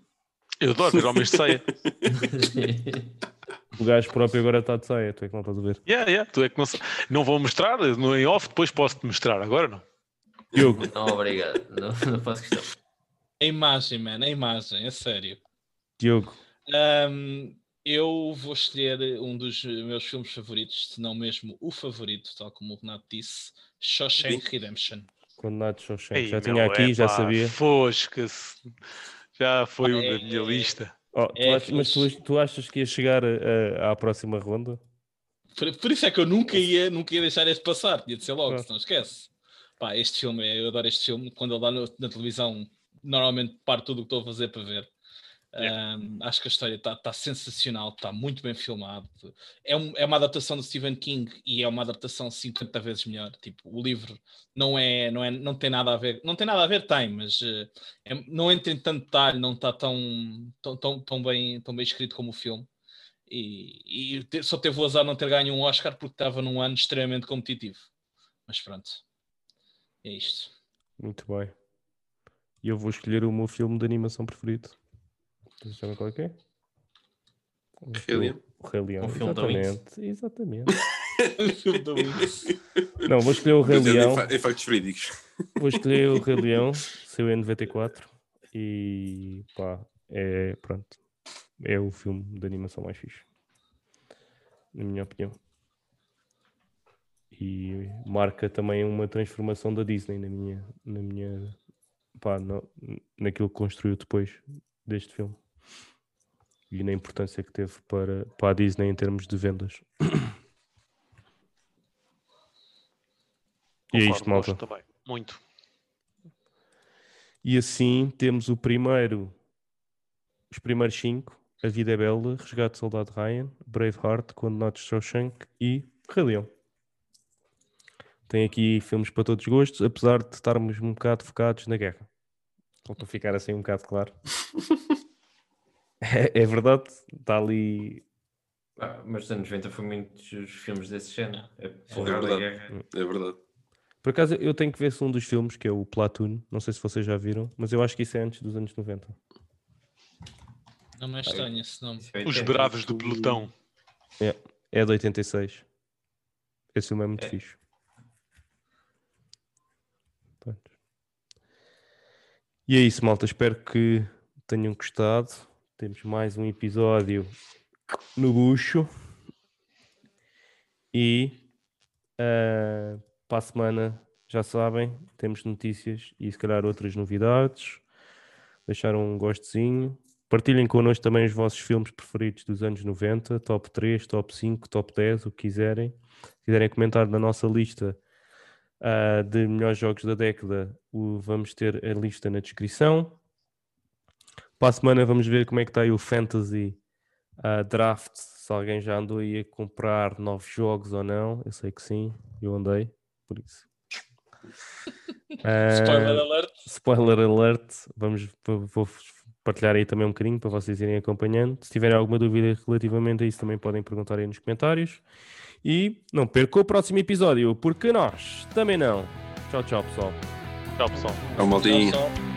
Eu adoro ver homens de ceia. O gajo próprio agora está de saia, tu é que não estás a ver. Yeah, yeah. Tu é que não, não vou mostrar, no em off, depois posso-te mostrar, agora não. Diogo, não, obrigado. Não, não faço questão. A imagem, man, a imagem, é sério. Diogo, Ahm, eu vou escolher um dos meus filmes favoritos, se não mesmo o favorito, tal como o Renato disse, Shawshank Redemption. condenado de Shawshank. Ei, Já tinha aqui, já epá, sabia. Fosca-se. Já foi um É, da minha é, lista. Oh, tu É, ach- mas tu, tu achas que ia chegar a- a- à próxima ronda? Por, por isso é que eu nunca ia, nunca ia deixar este passar, tinha de ser logo, Claro. se não esquece. Pá, este filme, eu adoro este filme, quando ele dá no- na televisão, normalmente paro tudo o que estou a fazer para ver. Ahm, acho que a história está sensacional, está muito bem filmado. É, um- é uma adaptação do Stephen King e é uma adaptação 50 vezes melhor. Tipo, o livro não é, não é, não tem nada a ver, não tem nada a ver, tem, mas eh, é- não entra em tanto detalhe, não está tão, tão, tão, tão bem, tão bem escrito como o filme. E, e só teve o azar não ter ganho um Oscar porque estava num ano extremamente competitivo. Mas pronto, é isto. Muito bem. E eu vou escolher o meu filme de animação preferido. Vocês sabem qual é que é? O Rei Leão. O Rei Leão. Um filme exatamente. Exatamente. O filme da Winx. Não, vou escolher o Rei Baseado Leão. em, factos verídicos. Vou escolher o Rei Leão, seu em 94. E pá, é pronto. É o filme de animação mais fixe. Na minha opinião. E marca também uma transformação da Disney na minha, na minha pá, no- naquilo que construiu depois deste filme. E na importância que teve para, para a Disney em termos de vendas. E é isto, malta. também. Muito. E assim temos o primeiro, os primeiros cinco: A Vida é Bela, Resgate do Soldado Ryan, Braveheart, Condenado de Shawshank e Rei Leão. Tem aqui filmes para todos os gostos, apesar de estarmos um bocado focados na guerra. Só para ficar assim um bocado claro. é, é verdade, está ali. Ah, mas nos anos 90 foi muitos os filmes desse género. É, É verdade. É verdade. Por acaso eu tenho que ver se um dos filmes, que é o Platoon, não sei se vocês já viram, mas eu acho que isso é antes dos anos 90. Não me é estranho esse nome. É Os 80. bravos do pelotão. É de 86. Esse filme é muito É. fixe. Pronto. E é isso, malta. Espero que tenham gostado. Temos mais um episódio no bucho. E ah, para a semana, já sabem, temos notícias e se calhar outras novidades. Deixaram um gostezinho. Partilhem connosco também os vossos filmes preferidos dos anos 90, top 3, top 5, top 10, o que quiserem. Se quiserem comentar na nossa lista ah, de melhores jogos da década, o- vamos ter a lista na descrição. Para a semana vamos ver como é que está aí o Fantasy ah, Draft, se alguém já andou aí a comprar novos jogos ou não. Eu sei que sim, eu andei, por isso. Ah, Spoiler alert. spoiler alert, vamos, vou partilhar aí também um bocadinho para vocês irem acompanhando. Se tiverem alguma dúvida relativamente a isso, também podem perguntar aí nos comentários. E não percam o próximo episódio, porque nós também não. Tchau, tchau, pessoal. Tchau, pessoal. É uma maldinha. Tchau, pessoal.